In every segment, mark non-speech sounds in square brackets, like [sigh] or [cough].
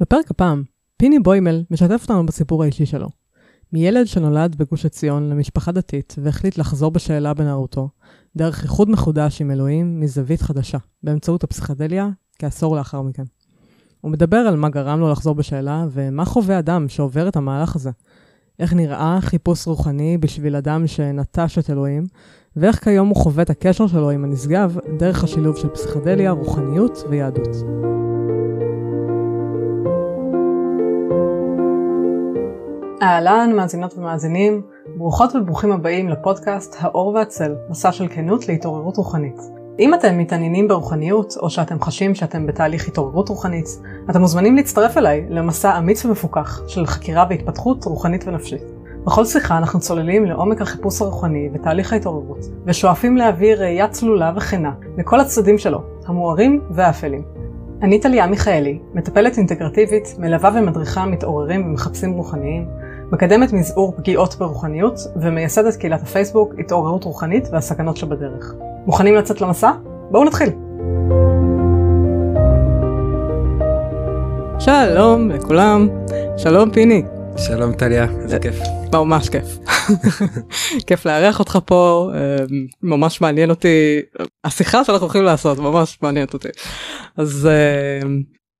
בפרק הפעם, פיני בוימל משתף אותנו בסיפור האישי שלו. מילד שנולד בגוש עציון למשפחה דתית והחליט לחזור בשאלה בנערותו, דרך איחוד מחודש עם אלוהים מזווית חדשה, באמצעות הפסיכדליה, כעשור לאחר מכן. הוא מדבר על מה גרם לו לחזור בשאלה ומה חווה אדם שעובר את המהלך הזה. איך נראה חיפוש רוחני בשביל אדם שנטש את אלוהים, ואיך כיום הוא חווה את הקשר שלו עם הנשגב דרך השילוב של פסיכדליה, רוחניות ויהדות. אהלן, מאזינות ומאזינים, ברוכות וברוכים הבאים לפודקאסט האור והצל, מסע של כנות להתעוררות רוחנית. אם אתם מתעניינים ברוחניות, או שאתם חשים שאתם בתהליך התעוררות רוחנית, אתם מוזמנים להצטרף אליי למסע אמיץ ומפוקח של חקירה והתפתחות רוחנית ונפשית. בכל שיחה אנחנו צוללים לעומק החיפוש הרוחני ותהליך ההתעוררות, ושואפים להביא ראייה צלולה וכנה לכל הצדדים שלו, המוארים והאפלים. אני טליה מיכאלי, מטפלת אינטגרטיבית, מלווה ומדריכה מתעוררים ומחפשים רוחניים, מקדמת מזעור פגיעות ברוחניות ומייסדת קהילת הפייסבוק התעוררות רוחנית והסכנות שבדרך. מוכנים לצאת למסע? בואו נתחיל. שלום לכולם, שלום פיני. שלום טליה, איזה כיף. ממש כיף. [laughs] כיף לארח אותך פה, ממש מעניין אותי, השיחה שאנחנו הולכים לעשות ממש מעניינת אותי. אז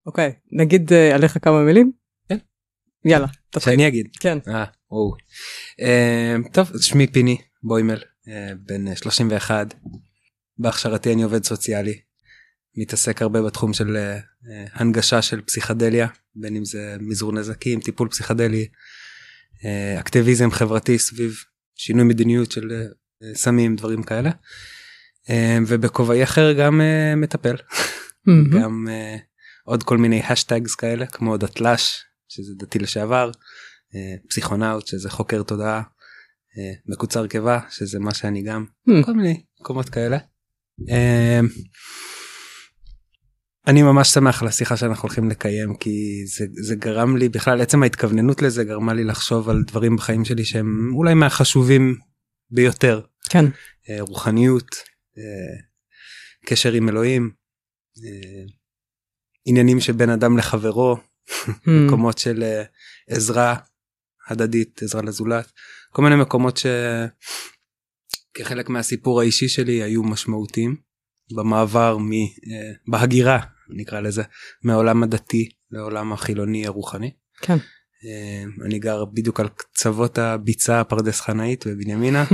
אוקיי, נגיד עליך כמה מילים? יאללה. שאני אגיד. כן. אה, וואו. טוב, שמי פיני בוימל, בן 31. בהכשרתי אני עובד סוציאלי. מתעסק הרבה בתחום של הנגשה של פסיכדליה, בין אם זה מזעור נזקים, טיפול פסיכדלי, אקטיביזם חברתי סביב שינוי מדיניות של סמים, דברים כאלה. ובכובעי אחר גם מטפל. גם עוד כל מיני השטגס כאלה כמו דתל"ש שזה דתי לשעבר, פסיכונאוט שזה חוקר תודעה, מקוצר קיבה שזה מה שאני גם, כל מיני מקומות כאלה. אני ממש שמח על השיחה שאנחנו הולכים לקיים כי זה, זה גרם לי בכלל עצם ההתכווננות לזה גרמה לי לחשוב על דברים בחיים שלי שהם אולי מהחשובים ביותר. כן. רוחניות, קשר עם אלוהים, עניינים שבין אדם לחברו, [laughs] מקומות של עזרה הדדית, עזרה לזולת, כל מיני מקומות שכחלק מהסיפור האישי שלי היו משמעותיים במעבר, מ, בהגירה נקרא לזה, מהעולם הדתי לעולם החילוני הרוחני. כן. אני גר בדיוק על קצוות הביצה הפרדס חנאית בבנימינה,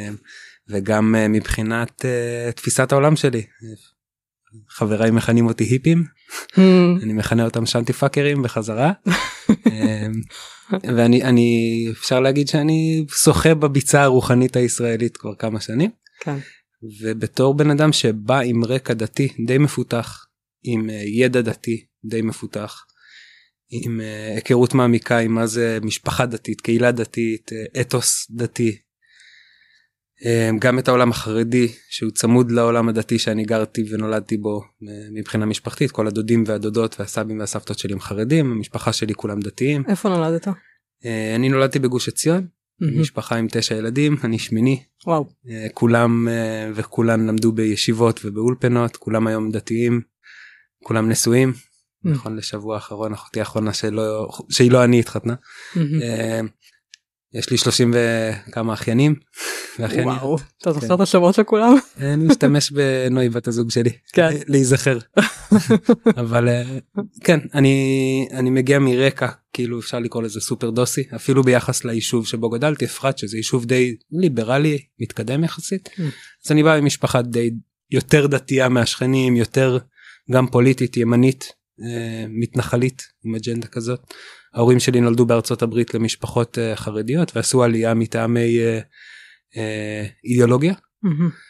[laughs] וגם מבחינת תפיסת העולם שלי. חבריי מכנים אותי היפים, אני מכנה אותם שאנטי פאקרים בחזרה. [laughs] ואני אני אפשר להגיד שאני שוחה בביצה הרוחנית הישראלית כבר כמה שנים. כן. ובתור בן אדם שבא עם רקע דתי די מפותח, עם ידע דתי די מפותח, עם היכרות מעמיקה עם מה זה משפחה דתית, קהילה דתית, אתוס דתי. גם את העולם החרדי שהוא צמוד לעולם הדתי שאני גרתי ונולדתי בו מבחינה משפחתית כל הדודים והדודות והסבים והסבתות שלי הם חרדים המשפחה שלי כולם דתיים. איפה נולדת? אני נולדתי בגוש עציון mm-hmm. משפחה עם תשע ילדים אני שמיני וואו כולם וכולן למדו בישיבות ובאולפנות כולם היום דתיים כולם נשואים mm-hmm. נכון לשבוע האחרון אחותי האחרונה שלא שהיא לא אני התחתנה. Mm-hmm. יש לי 30 וכמה אחיינים. וואו, אתה זוכר את השמות של כולם? אני משתמש בנוי בת הזוג שלי להיזכר [laughs] אבל כן אני אני מגיע מרקע כאילו אפשר לקרוא לזה סופר דוסי אפילו ביחס ליישוב שבו גדלתי אפרת שזה יישוב די ליברלי מתקדם יחסית אז אני בא ממשפחה די יותר דתייה מהשכנים יותר גם פוליטית ימנית מתנחלית עם אג'נדה כזאת. ההורים שלי נולדו בארצות הברית למשפחות uh, חרדיות ועשו עלייה מטעמי uh, uh, אידיאולוגיה mm-hmm.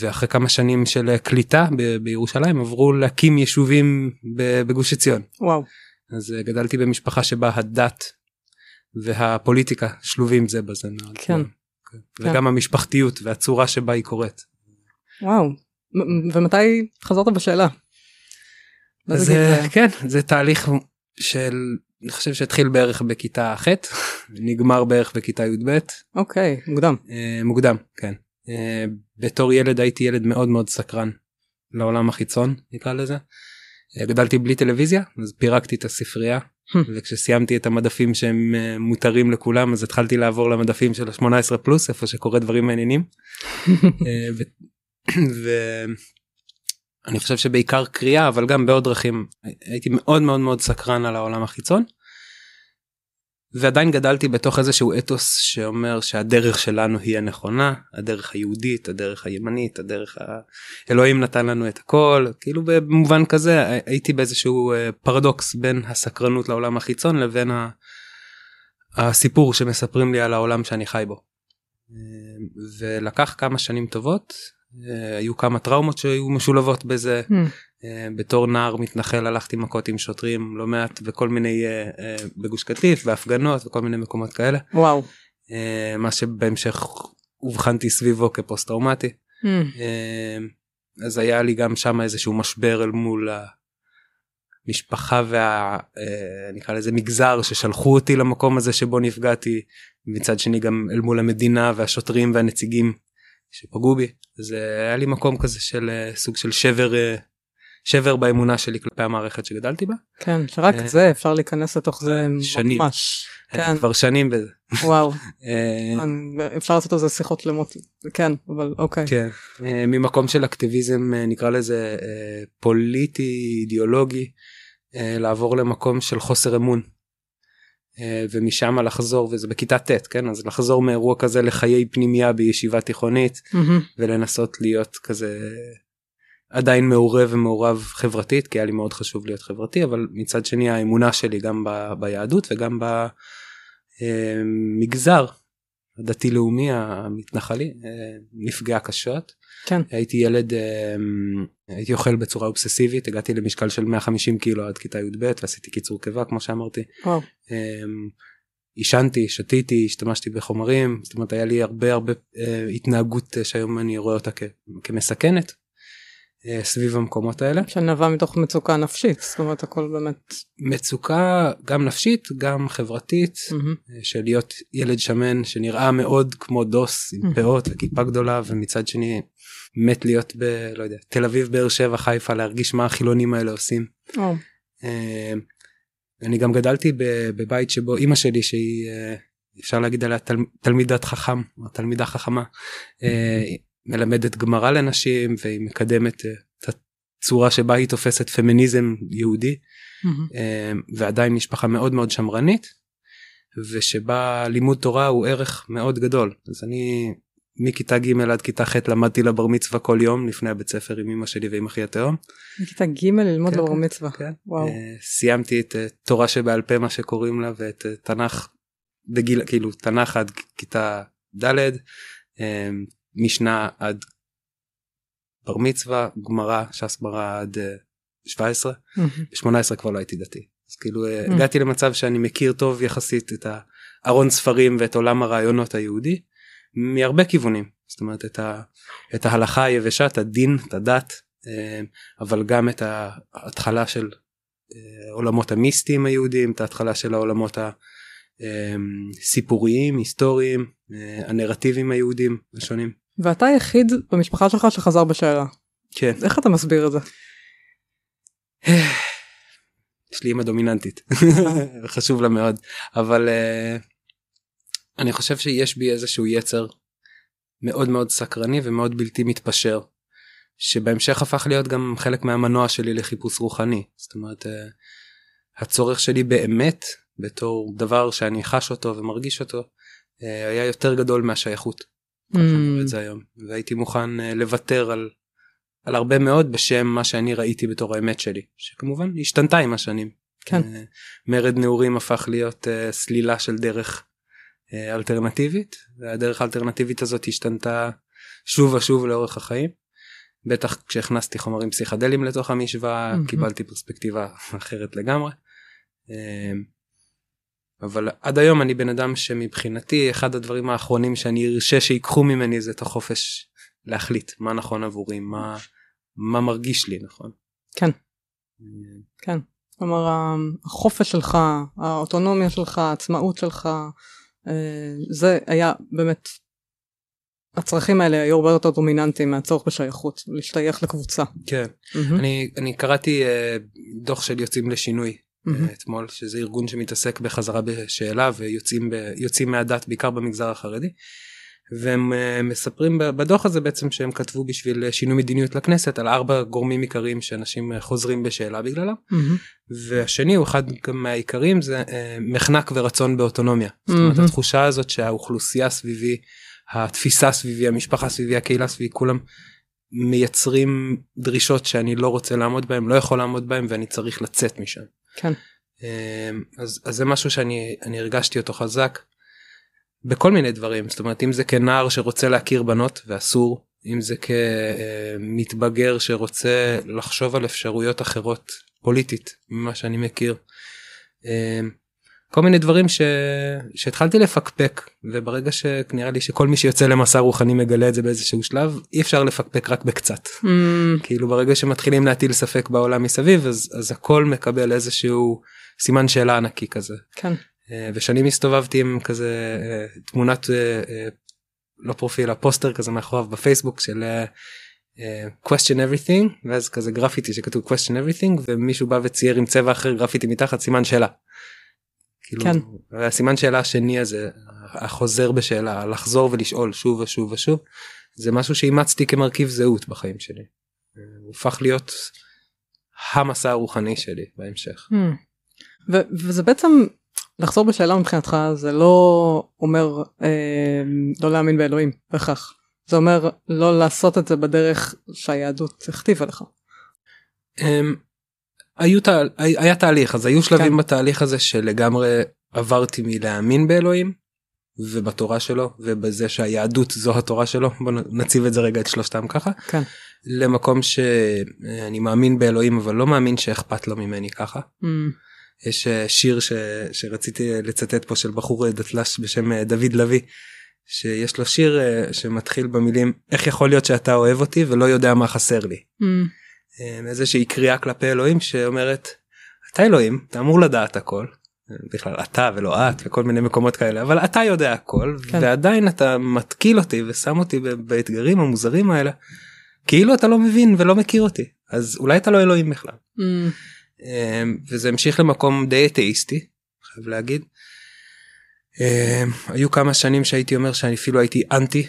ואחרי כמה שנים של קליטה ב- בירושלים עברו להקים יישובים בגוש עציון. וואו. אז גדלתי במשפחה שבה הדת והפוליטיקה שלובים זה בזה מאוד. כן. כן. וגם המשפחתיות והצורה שבה היא קורית. וואו. ומתי חזרת בשאלה? אז כן זה תהליך של אני חושב שהתחיל בערך בכיתה ח' נגמר בערך בכיתה י"ב. אוקיי מוקדם. Uh, מוקדם כן. Uh, בתור ילד הייתי ילד מאוד מאוד סקרן לעולם החיצון נקרא לזה. גדלתי בלי טלוויזיה אז פירקתי את הספרייה וכשסיימתי את המדפים שהם מותרים לכולם אז התחלתי לעבור למדפים של ה-18 פלוס איפה שקורה דברים מעניינים. [laughs] [clears throat] ואני חושב שבעיקר קריאה אבל גם בעוד דרכים הייתי מאוד מאוד מאוד סקרן על העולם החיצון. ועדיין גדלתי בתוך איזשהו אתוס שאומר שהדרך שלנו היא הנכונה הדרך היהודית הדרך הימנית הדרך האלוהים נתן לנו את הכל כאילו במובן כזה הייתי באיזשהו אה, פרדוקס בין הסקרנות לעולם החיצון לבין הסיפור שמספרים לי על העולם שאני חי בו. אה, ולקח כמה שנים טובות היו כמה טראומות שהיו משולבות בזה. Mm. בתור נער מתנחל הלכתי מכות עם שוטרים לא מעט בכל מיני בגוש קטיף בהפגנות וכל מיני מקומות כאלה. וואו. מה שבהמשך אובחנתי סביבו כפוסט טראומטי mm. אז היה לי גם שם איזשהו משבר אל מול המשפחה וה נקרא לזה מגזר ששלחו אותי למקום הזה שבו נפגעתי מצד שני גם אל מול המדינה והשוטרים והנציגים שפגעו בי זה היה לי מקום כזה של אה, סוג של שבר אה, שבר באמונה שלי כלפי המערכת שגדלתי בה. כן שרק זה אפשר להיכנס לתוך זה שנים ממש. כן. כבר שנים בזה. וואו. [laughs] אפשר לעשות על זה שיחות למות כן אבל אוקיי. כן. ממקום של אקטיביזם נקרא לזה פוליטי אידיאולוגי לעבור למקום של חוסר אמון אה, ומשם לחזור וזה בכיתה ט' כן אז לחזור מאירוע כזה לחיי פנימייה בישיבה תיכונית mm-hmm. ולנסות להיות כזה עדיין מעורב ומעורב חברתית כי היה לי מאוד חשוב להיות חברתי אבל מצד שני האמונה שלי גם ב, ביהדות וגם במגזר אה, הדתי לאומי המתנחלי אה, נפגעה קשות כן. הייתי ילד הייתי אוכל בצורה אובססיבית הגעתי למשקל של 150 קילו עד כיתה י"ב ועשיתי קיצור קיבה כמו שאמרתי. וואו. עישנתי שתיתי השתמשתי בחומרים זאת אומרת היה לי הרבה הרבה אה, התנהגות שהיום אני רואה אותה כ, כמסכנת אה, סביב המקומות האלה. שנבע מתוך מצוקה נפשית זאת אומרת הכל באמת. מצוקה גם נפשית גם חברתית mm-hmm. של להיות ילד שמן שנראה מאוד כמו דוס עם mm-hmm. פאות וכיפה גדולה ומצד שני מת להיות ב... לא יודע תל אביב באר שבע חיפה להרגיש מה החילונים האלה עושים. Oh. אני גם גדלתי בבית שבו אימא שלי שהיא אפשר להגיד עליה תל, תלמידת חכם או תלמידה חכמה. מלמדת גמרא לנשים והיא מקדמת אה, את הצורה שבה היא תופסת פמיניזם יהודי. ועדיין משפחה מאוד מאוד שמרנית ושבה לימוד תורה הוא ערך מאוד גדול אז אני מכיתה ג' עד כיתה ח' למדתי לבר מצווה כל יום לפני הבית ספר עם אמא שלי ועם אחי התהום. מכיתה ג' ללמוד כן, לבר כן, מצווה. כן. וואו. סיימתי את תורה שבעל פה מה שקוראים לה ואת תנ"ך בגיל כאילו תנ"ך עד כיתה ד' משנה עד בר מצווה, גמרא, ש"ס גמרא עד 17, ב-18 כבר לא הייתי דתי. אז כאילו הגעתי למצב שאני מכיר טוב יחסית את הארון ספרים ואת עולם הרעיונות היהודי מהרבה כיוונים. זאת אומרת את, ה, את ההלכה היבשה, את הדין, את הדת, אה, אבל גם את ההתחלה של אה, עולמות המיסטיים היהודים, את ההתחלה של העולמות הסיפוריים, היסטוריים, אה, הנרטיבים היהודים השונים. ואתה היחיד במשפחה שלך שחזר בשאלה. כן. איך אתה מסביר את זה? יש לי אימא דומיננטית [laughs] חשוב לה מאוד אבל uh, אני חושב שיש בי איזשהו יצר מאוד מאוד סקרני ומאוד בלתי מתפשר שבהמשך הפך להיות גם חלק מהמנוע שלי לחיפוש רוחני זאת אומרת uh, הצורך שלי באמת בתור דבר שאני חש אותו ומרגיש אותו uh, היה יותר גדול מהשייכות. mm. את זה היום והייתי מוכן uh, לוותר על על הרבה מאוד בשם מה שאני ראיתי בתור האמת שלי שכמובן השתנתה עם השנים. כן. מרד נעורים הפך להיות סלילה של דרך אלטרנטיבית והדרך האלטרנטיבית הזאת השתנתה שוב ושוב לאורך החיים. בטח כשהכנסתי חומרים פסיכדליים לתוך המשוואה mm-hmm. קיבלתי פרספקטיבה אחרת לגמרי. אבל עד היום אני בן אדם שמבחינתי אחד הדברים האחרונים שאני ארשה שיקחו ממני זה את החופש להחליט מה נכון עבורי מה מה מרגיש לי נכון. כן. כן. כלומר החופש שלך האוטונומיה שלך העצמאות שלך אה, זה היה באמת הצרכים האלה היו הרבה יותר דומיננטיים מהצורך בשייכות, להשתייך לקבוצה. כן, mm-hmm. אני, אני קראתי uh, דוח של יוצאים לשינוי mm-hmm. אתמול, שזה ארגון שמתעסק בחזרה בשאלה ויוצאים ב, מהדת בעיקר במגזר החרדי. והם uh, מספרים בדוח הזה בעצם שהם כתבו בשביל שינוי מדיניות לכנסת על ארבע גורמים עיקריים שאנשים חוזרים בשאלה בגללם mm-hmm. והשני הוא אחד מהעיקרים זה מחנק ורצון באוטונומיה. Mm-hmm. זאת אומרת התחושה הזאת שהאוכלוסייה סביבי התפיסה סביבי המשפחה סביבי הקהילה סביבי כולם מייצרים דרישות שאני לא רוצה לעמוד בהם לא יכול לעמוד בהם ואני צריך לצאת משם. כן. אז, אז זה משהו שאני אני הרגשתי אותו חזק בכל מיני דברים זאת אומרת אם זה כנער שרוצה להכיר בנות ואסור אם זה כמתבגר שרוצה לחשוב על אפשרויות אחרות פוליטית ממה שאני מכיר. אמ, כל מיני דברים ש... שהתחלתי לפקפק וברגע שנראה לי שכל מי שיוצא למסע רוחני מגלה את זה באיזשהו שלב אי אפשר לפקפק רק בקצת mm. כאילו ברגע שמתחילים להטיל ספק בעולם מסביב אז, אז הכל מקבל איזשהו סימן שאלה ענקי כזה. כן. אה, ושאני הסתובבתי עם כזה אה, תמונת אה, לא פרופיל הפוסטר כזה מאחוריו בפייסבוק של question everything ואז כזה גרפיטי שכתוב question everything ומישהו בא וצייר עם צבע אחר גרפיטי מתחת סימן שאלה. כאילו, כן. הסימן שאלה השני הזה, החוזר בשאלה, לחזור ולשאול שוב ושוב ושוב, זה משהו שאימצתי כמרכיב זהות בחיים שלי. הוא הפך להיות המסע הרוחני שלי בהמשך. Hmm. וזה בעצם לחזור בשאלה מבחינתך זה לא אומר אה, לא להאמין באלוהים בהכרח זה אומר לא לעשות את זה בדרך שהיהדות הכתיבה לך. אמ, היו תה, היה תהליך אז היו שלבים כן. בתהליך הזה שלגמרי עברתי מלהאמין באלוהים ובתורה שלו ובזה שהיהדות זו התורה שלו בוא נציב את זה רגע את שלושתם ככה כן. למקום שאני מאמין באלוהים אבל לא מאמין שאכפת לו ממני ככה. Mm. יש אה, שיר ש, שרציתי לצטט פה של בחור דתל"ש בשם אה, דוד לביא שיש לו שיר אה, שמתחיל במילים איך יכול להיות שאתה אוהב אותי ולא יודע מה חסר לי. Mm. איזושהי קריאה כלפי אלוהים שאומרת אתה אלוהים אתה אמור לדעת הכל בכלל אתה ולא את וכל מיני מקומות כאלה אבל אתה יודע הכל כן. ועדיין אתה מתקיל אותי ושם אותי באתגרים המוזרים האלה כאילו אתה לא מבין ולא מכיר אותי אז אולי אתה לא אלוהים בכלל. Mm. אמ, וזה המשיך למקום די אתאיסטי חייב להגיד. אמ, היו כמה שנים שהייתי אומר שאני אפילו הייתי אנטי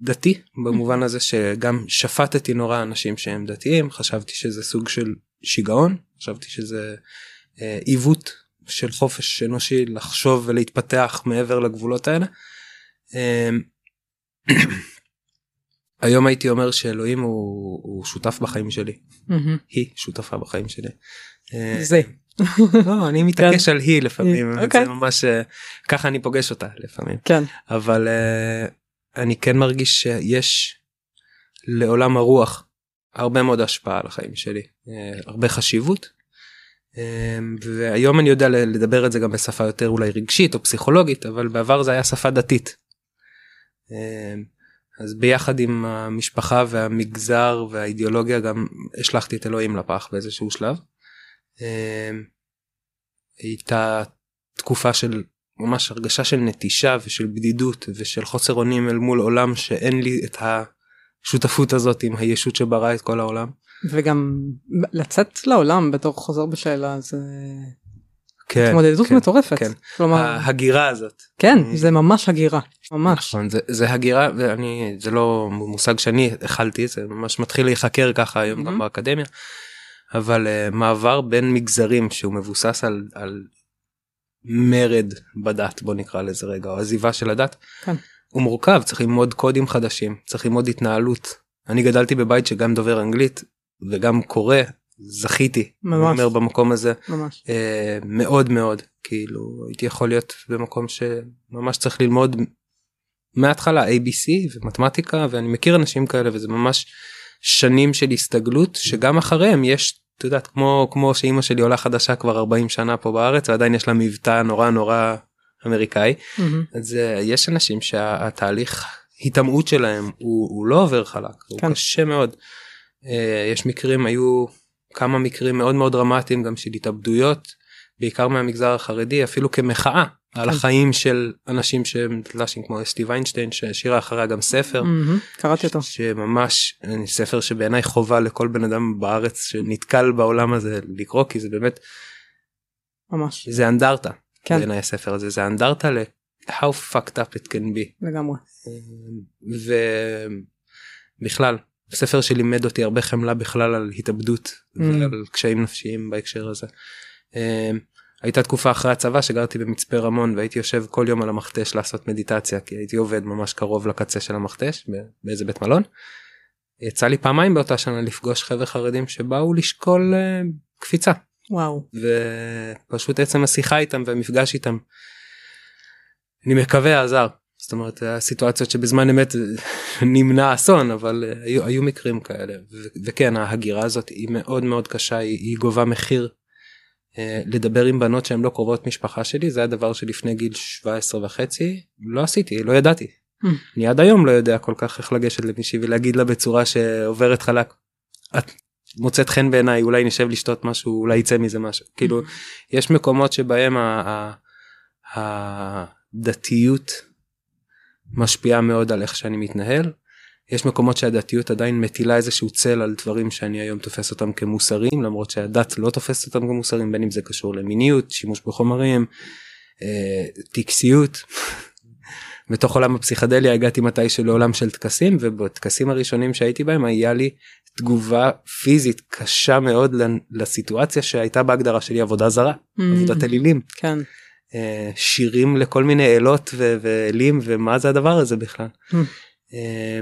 דתי במובן הזה שגם שפטתי נורא אנשים שהם דתיים חשבתי שזה סוג של שיגעון חשבתי שזה אה, עיוות של חופש אנושי לחשוב ולהתפתח מעבר לגבולות האלה. אה, היום הייתי אומר שאלוהים הוא, הוא שותף בחיים שלי mm-hmm. היא שותפה בחיים שלי. אה, זה. לא, אני מתעקש כן. על היא לפעמים okay. זה אוקיי. ממש ככה אני פוגש אותה לפעמים כן אבל אני כן מרגיש שיש לעולם הרוח הרבה מאוד השפעה על החיים שלי אה, הרבה חשיבות אה, והיום אני יודע לדבר את זה גם בשפה יותר אולי רגשית או פסיכולוגית אבל בעבר זה היה שפה דתית. אה, אז ביחד עם המשפחה והמגזר והאידיאולוגיה גם השלכתי את אלוהים לפח באיזשהו שלב. הייתה תקופה של ממש הרגשה של נטישה ושל בדידות ושל חוסר אונים אל מול עולם שאין לי את השותפות הזאת עם הישות שברא את כל העולם. וגם לצאת לעולם בתור חוזר בשאלה זה כן, התמודדות כן, מטורפת. כן. כלומר ההגירה הזאת. כן זה ממש הגירה ממש. נכון, זה, זה הגירה ואני זה לא מושג שאני הכלתי זה ממש מתחיל להיחקר ככה היום mm-hmm. גם באקדמיה. אבל uh, מעבר בין מגזרים שהוא מבוסס על, על מרד בדת בוא נקרא לזה רגע או עזיבה של הדת. כן. הוא מורכב צריך ללמוד קודים חדשים צריך ללמוד התנהלות. אני גדלתי בבית שגם דובר אנגלית וגם קורא זכיתי ממש אומר במקום הזה ממש אה, מאוד מאוד כאילו הייתי יכול להיות במקום שממש צריך ללמוד מההתחלה abc ומתמטיקה ואני מכיר אנשים כאלה וזה ממש שנים של הסתגלות שגם אחריהם יש את יודעת כמו כמו שאימא שלי עולה חדשה כבר 40 שנה פה בארץ ועדיין יש לה מבטא נורא נורא אמריקאי mm-hmm. אז uh, יש אנשים שהתהליך היטמעות שלהם הוא, הוא לא עובר חלק הוא כן. קשה מאוד. Uh, יש מקרים היו כמה מקרים מאוד מאוד דרמטיים גם של התאבדויות בעיקר מהמגזר החרדי אפילו כמחאה על החיים של אנשים שהם דלשים כמו אסטי ויינשטיין שהשאירה אחריה גם ספר. קראתי אותו. שממש אה, ספר שבעיניי חובה לכל בן אדם בארץ שנתקל בעולם הזה לקרוא כי זה באמת ממש. זה אנדרטה כן. בעיניי הספר הזה זה אנדרטה ל- how fucked up it can be לגמרי. ובכלל ספר שלימד אותי הרבה חמלה בכלל על התאבדות Mm. ועל קשיים נפשיים בהקשר הזה. אה, הייתה תקופה אחרי הצבא שגרתי במצפה רמון והייתי יושב כל יום על המכתש לעשות מדיטציה כי הייתי עובד ממש קרוב לקצה של המכתש באיזה בית מלון. יצא לי פעמיים באותה שנה לפגוש חבר'ה חרדים שבאו לשקול אה, קפיצה וואו. ופשוט עצם השיחה איתם והמפגש איתם. אני מקווה עזר. זאת אומרת הסיטואציות שבזמן אמת [laughs] נמנע אסון אבל אה, היו, היו מקרים כאלה ו- וכן ההגירה הזאת היא מאוד מאוד קשה היא, היא גובה מחיר. אה, לדבר עם בנות שהן לא קרובות משפחה שלי זה הדבר שלפני גיל 17 וחצי לא עשיתי לא ידעתי. Hmm. אני עד היום לא יודע כל כך איך לגשת למישהי ולהגיד לה בצורה שעוברת חלק. את מוצאת חן בעיניי אולי נשב לשתות משהו אולי יצא מזה משהו כאילו יש מקומות שבהם הדתיות משפיעה מאוד על איך שאני מתנהל. יש מקומות שהדתיות עדיין מטילה איזשהו צל על דברים שאני היום תופס אותם כמוסריים למרות שהדת לא תופסת אותם כמוסריים בין אם זה קשור למיניות שימוש בחומרים אה, טקסיות. [laughs] בתוך עולם הפסיכדליה הגעתי מתישהו לעולם של טקסים ובטקסים הראשונים שהייתי בהם היה לי תגובה פיזית קשה מאוד לסיטואציה שהייתה בהגדרה שלי עבודה זרה עבודת אלילים כן. אה, שירים לכל מיני אלות ו- ואלים ומה זה הדבר הזה בכלל. Hmm. אה,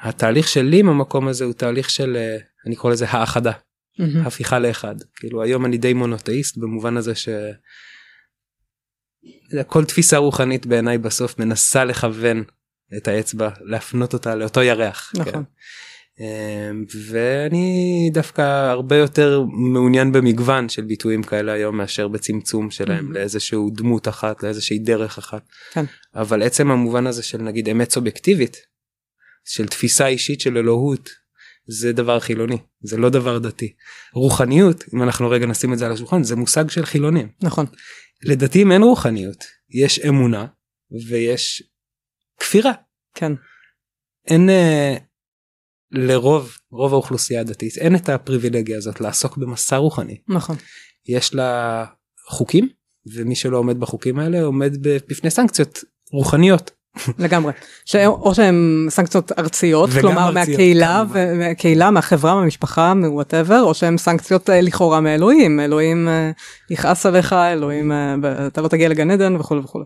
התהליך שלי במקום הזה הוא תהליך של אה, אני קורא לזה האחדה מהמם. הפיכה לאחד כאילו היום אני די מונותאיסט במובן הזה ש... כל תפיסה רוחנית בעיניי בסוף מנסה לכוון את האצבע להפנות אותה לאותו ירח. נכון. כן. אמ, ואני דווקא הרבה יותר מעוניין במגוון של ביטויים כאלה היום מאשר בצמצום שלהם Mhm. לאיזשהו דמות אחת לאיזושהי דרך אחת. כן. אבל עצם המובן הזה של נגיד אמת סובייקטיבית של תפיסה אישית של אלוהות זה דבר חילוני זה לא דבר דתי. רוחניות אם אנחנו רגע נשים את זה על השולחן זה מושג של חילונים. נכון. לדתיים אין רוחניות יש אמונה ויש כפירה כן. אין אה, לרוב רוב האוכלוסייה הדתית אין את הפריבילגיה הזאת לעסוק במסע רוחני נכון. יש לה חוקים ומי שלא עומד בחוקים האלה עומד בפני סנקציות רוחניות לגמרי. ש... או שהן סנקציות ארציות, כלומר ארציות, מהקהילה, כמובן. ו- מהקהילה, מהחברה, מהמשפחה, מוואטאבר, או שהן סנקציות אה, לכאורה מאלוהים, אלוהים אה, יכעס עליך, אלוהים, אה, אתה לא תגיע לגן עדן וכולי וכולי.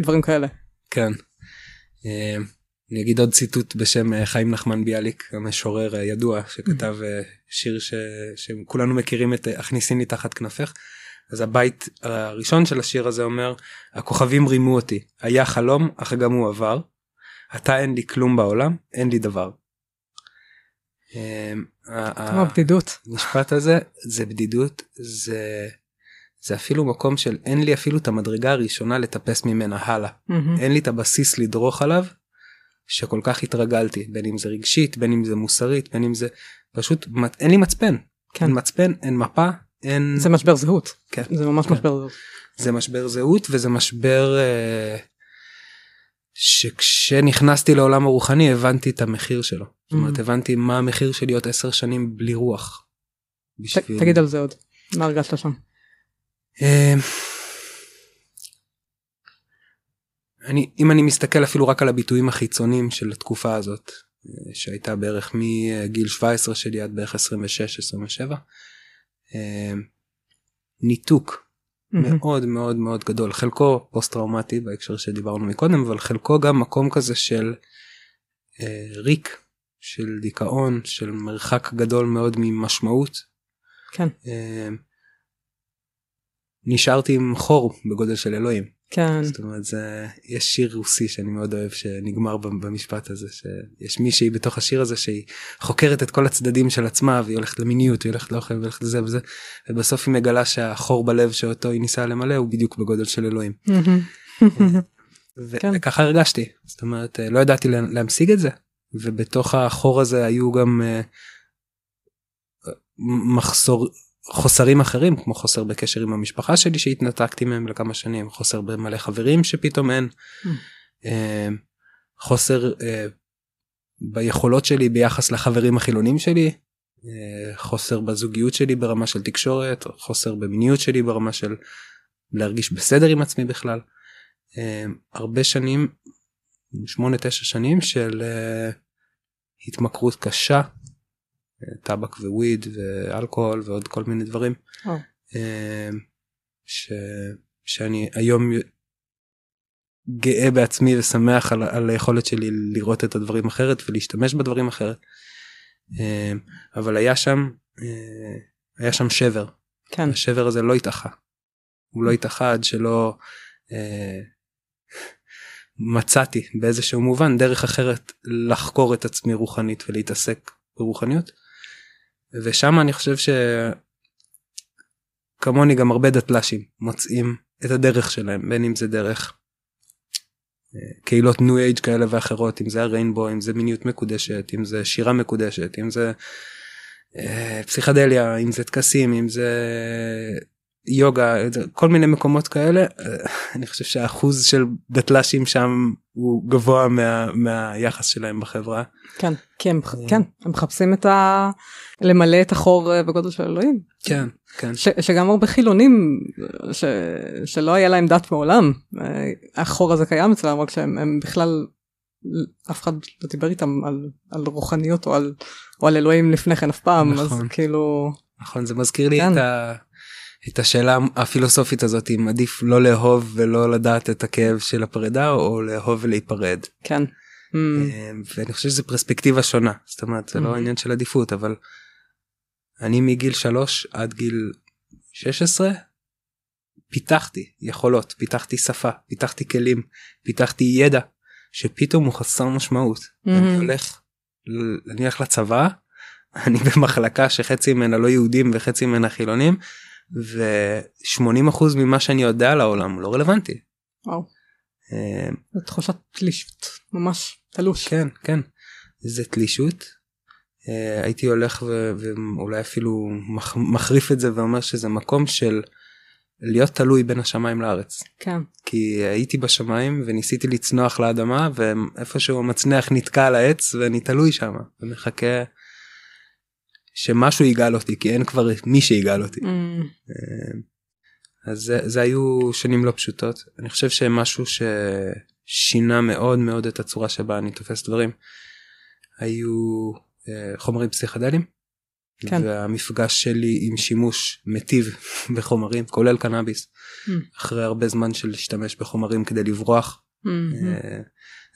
דברים כאלה. כן. אה, אני אגיד עוד ציטוט בשם אה, חיים נחמן ביאליק המשורר הידוע שכתב אה, שיר ש... שכולנו מכירים את אה, הכניסיני תחת כנפך. אז הבית הראשון של השיר הזה אומר הכוכבים רימו אותי היה חלום אך גם הוא עבר. עתה אין לי כלום בעולם אין לי דבר. אה, ה- כמו ה- בדידות. המשפט הזה זה בדידות זה זה אפילו מקום של אין לי אפילו את המדרגה הראשונה לטפס ממנה הלאה. אין לי את הבסיס לדרוך עליו שכל כך התרגלתי בין אם זה רגשית בין אם זה מוסרית בין אם זה פשוט אין לי מצפן כן. אין מצפן אין מפה אין זה משבר זהות. כן. זה ממש כן. משבר זהות. זה משבר זהות וזה משבר אה, שכשנכנסתי לעולם הרוחני הבנתי את המחיר שלו. זאת אומרת Mm. הבנתי מה המחיר של להיות עשר שנים בלי רוח. ת- בשביל- תגיד על זה עוד. מה הרגשת שם? אה, אני אם אני מסתכל אפילו רק על הביטויים החיצוניים של התקופה הזאת אה, שהייתה בערך מגיל 17 שלי עד בערך 26 27 אה, ניתוק מהמם. מאוד מאוד מאוד גדול חלקו פוסט טראומטי בהקשר שדיברנו מקודם אבל חלקו גם מקום כזה של אה, ריק של דיכאון של מרחק גדול מאוד ממשמעות. כן. נשארתי עם חור בגודל של אלוהים כן. זאת אומרת זה יש שיר רוסי שאני מאוד אוהב שנגמר במשפט הזה שיש מישהי בתוך השיר הזה שהיא חוקרת את כל הצדדים של עצמה והיא הולכת למיניות היא הולכת לאוכל והולכת לזה וזה ובסוף היא מגלה שהחור בלב שאותו היא ניסה למלא הוא בדיוק בגודל של אלוהים כן. וככה הרגשתי זאת אומרת לא ידעתי לה- להמשיג את זה ובתוך החור הזה היו גם אה, מחסור חוסרים אחרים כמו חוסר בקשר עם המשפחה שלי שהתנתקתי מהם לכמה שנים חוסר במלא חברים שפתאום אין Mm. אה, חוסר אה, ביכולות שלי ביחס לחברים החילונים שלי אה, חוסר בזוגיות שלי ברמה של תקשורת חוסר במיניות שלי ברמה של להרגיש בסדר עם עצמי בכלל. אה, הרבה שנים שמונה תשע שנים של אה, התמכרות קשה טבק וויד ואלכוהול ועוד כל מיני דברים. אה, ש, שאני היום גאה בעצמי ושמח על, על היכולת שלי לראות את הדברים אחרת ולהשתמש בדברים אחרת. אה, אבל היה שם אה, היה שם שבר כן. השבר הזה לא התאחה. הוא לא התאחה עד שלא מצאתי באיזשהו מובן דרך אחרת לחקור את עצמי רוחנית ולהתעסק ברוחניות. ושם אני חושב שכמוני גם הרבה דתל"שים מוצאים את הדרך שלהם בין אם זה דרך אה, קהילות ניו אייג' כאלה ואחרות אם זה הריינבו אם זה מיניות מקודשת אם זה שירה מקודשת אם זה אה, פסיכדליה אם זה טקסים אם זה יוגה כל מיני מקומות כאלה אה, אני חושב שהאחוז של דתל"שים שם הוא גבוה מה, מהיחס שלהם בחברה. כן. כי הם, אה. כן, הם מחפשים את ה... למלא את החור אה, בגודל של אלוהים. כן כן ש, שגם הרבה חילונים ש, שלא היה להם דת מעולם החור הזה קיים אצלם רק שהם הם בכלל אף אחד לא דיבר איתם על, על רוחניות או על, או על אלוהים לפני כן אף פעם נכון. אז כאילו נכון זה מזכיר לי כן. את, ה, את השאלה הפילוסופית הזאת אם עדיף לא לאהוב ולא לדעת את הכאב של הפרידה או לאהוב ולהיפרד. כן. Mm, אה, ואני חושב שזה פרספקטיבה שונה זאת אומרת זה לא Mhm. עניין של עדיפות אבל אני מגיל שלוש עד גיל 16 פיתחתי יכולות פיתחתי שפה פיתחתי כלים פיתחתי ידע שפתאום הוא חסר משמעות. אני Mhm. הולך אני הולך לצבא אני במחלקה שחצי ממנה לא יהודים וחצי ממנה חילונים ו-80% ממה שאני יודע על העולם לא רלוונטי. וואו. אה, זו תחושת תלישות ממש תלוש. כן כן זה תלישות. אה, הייתי הולך ו- ואולי אפילו מח- מחריף את זה ואומר שזה מקום של להיות תלוי בין השמיים לארץ כן. כי הייתי בשמיים וניסיתי לצנוח לאדמה ואיפשהו המצנח נתקע על העץ ואני תלוי שם ומחכה שמשהו יגאל אותי כי אין כבר מי שיגאל אותי. Mm, אה, אז זה, זה היו שנים לא פשוטות אני חושב שמשהו ששינה מאוד מאוד את הצורה שבה אני תופס דברים היו אה, חומרים פסיכדליים כן. והמפגש שלי עם שימוש מיטיב [laughs] בחומרים כולל קנאביס Mm. אחרי הרבה זמן של להשתמש בחומרים כדי לברוח mm, אה,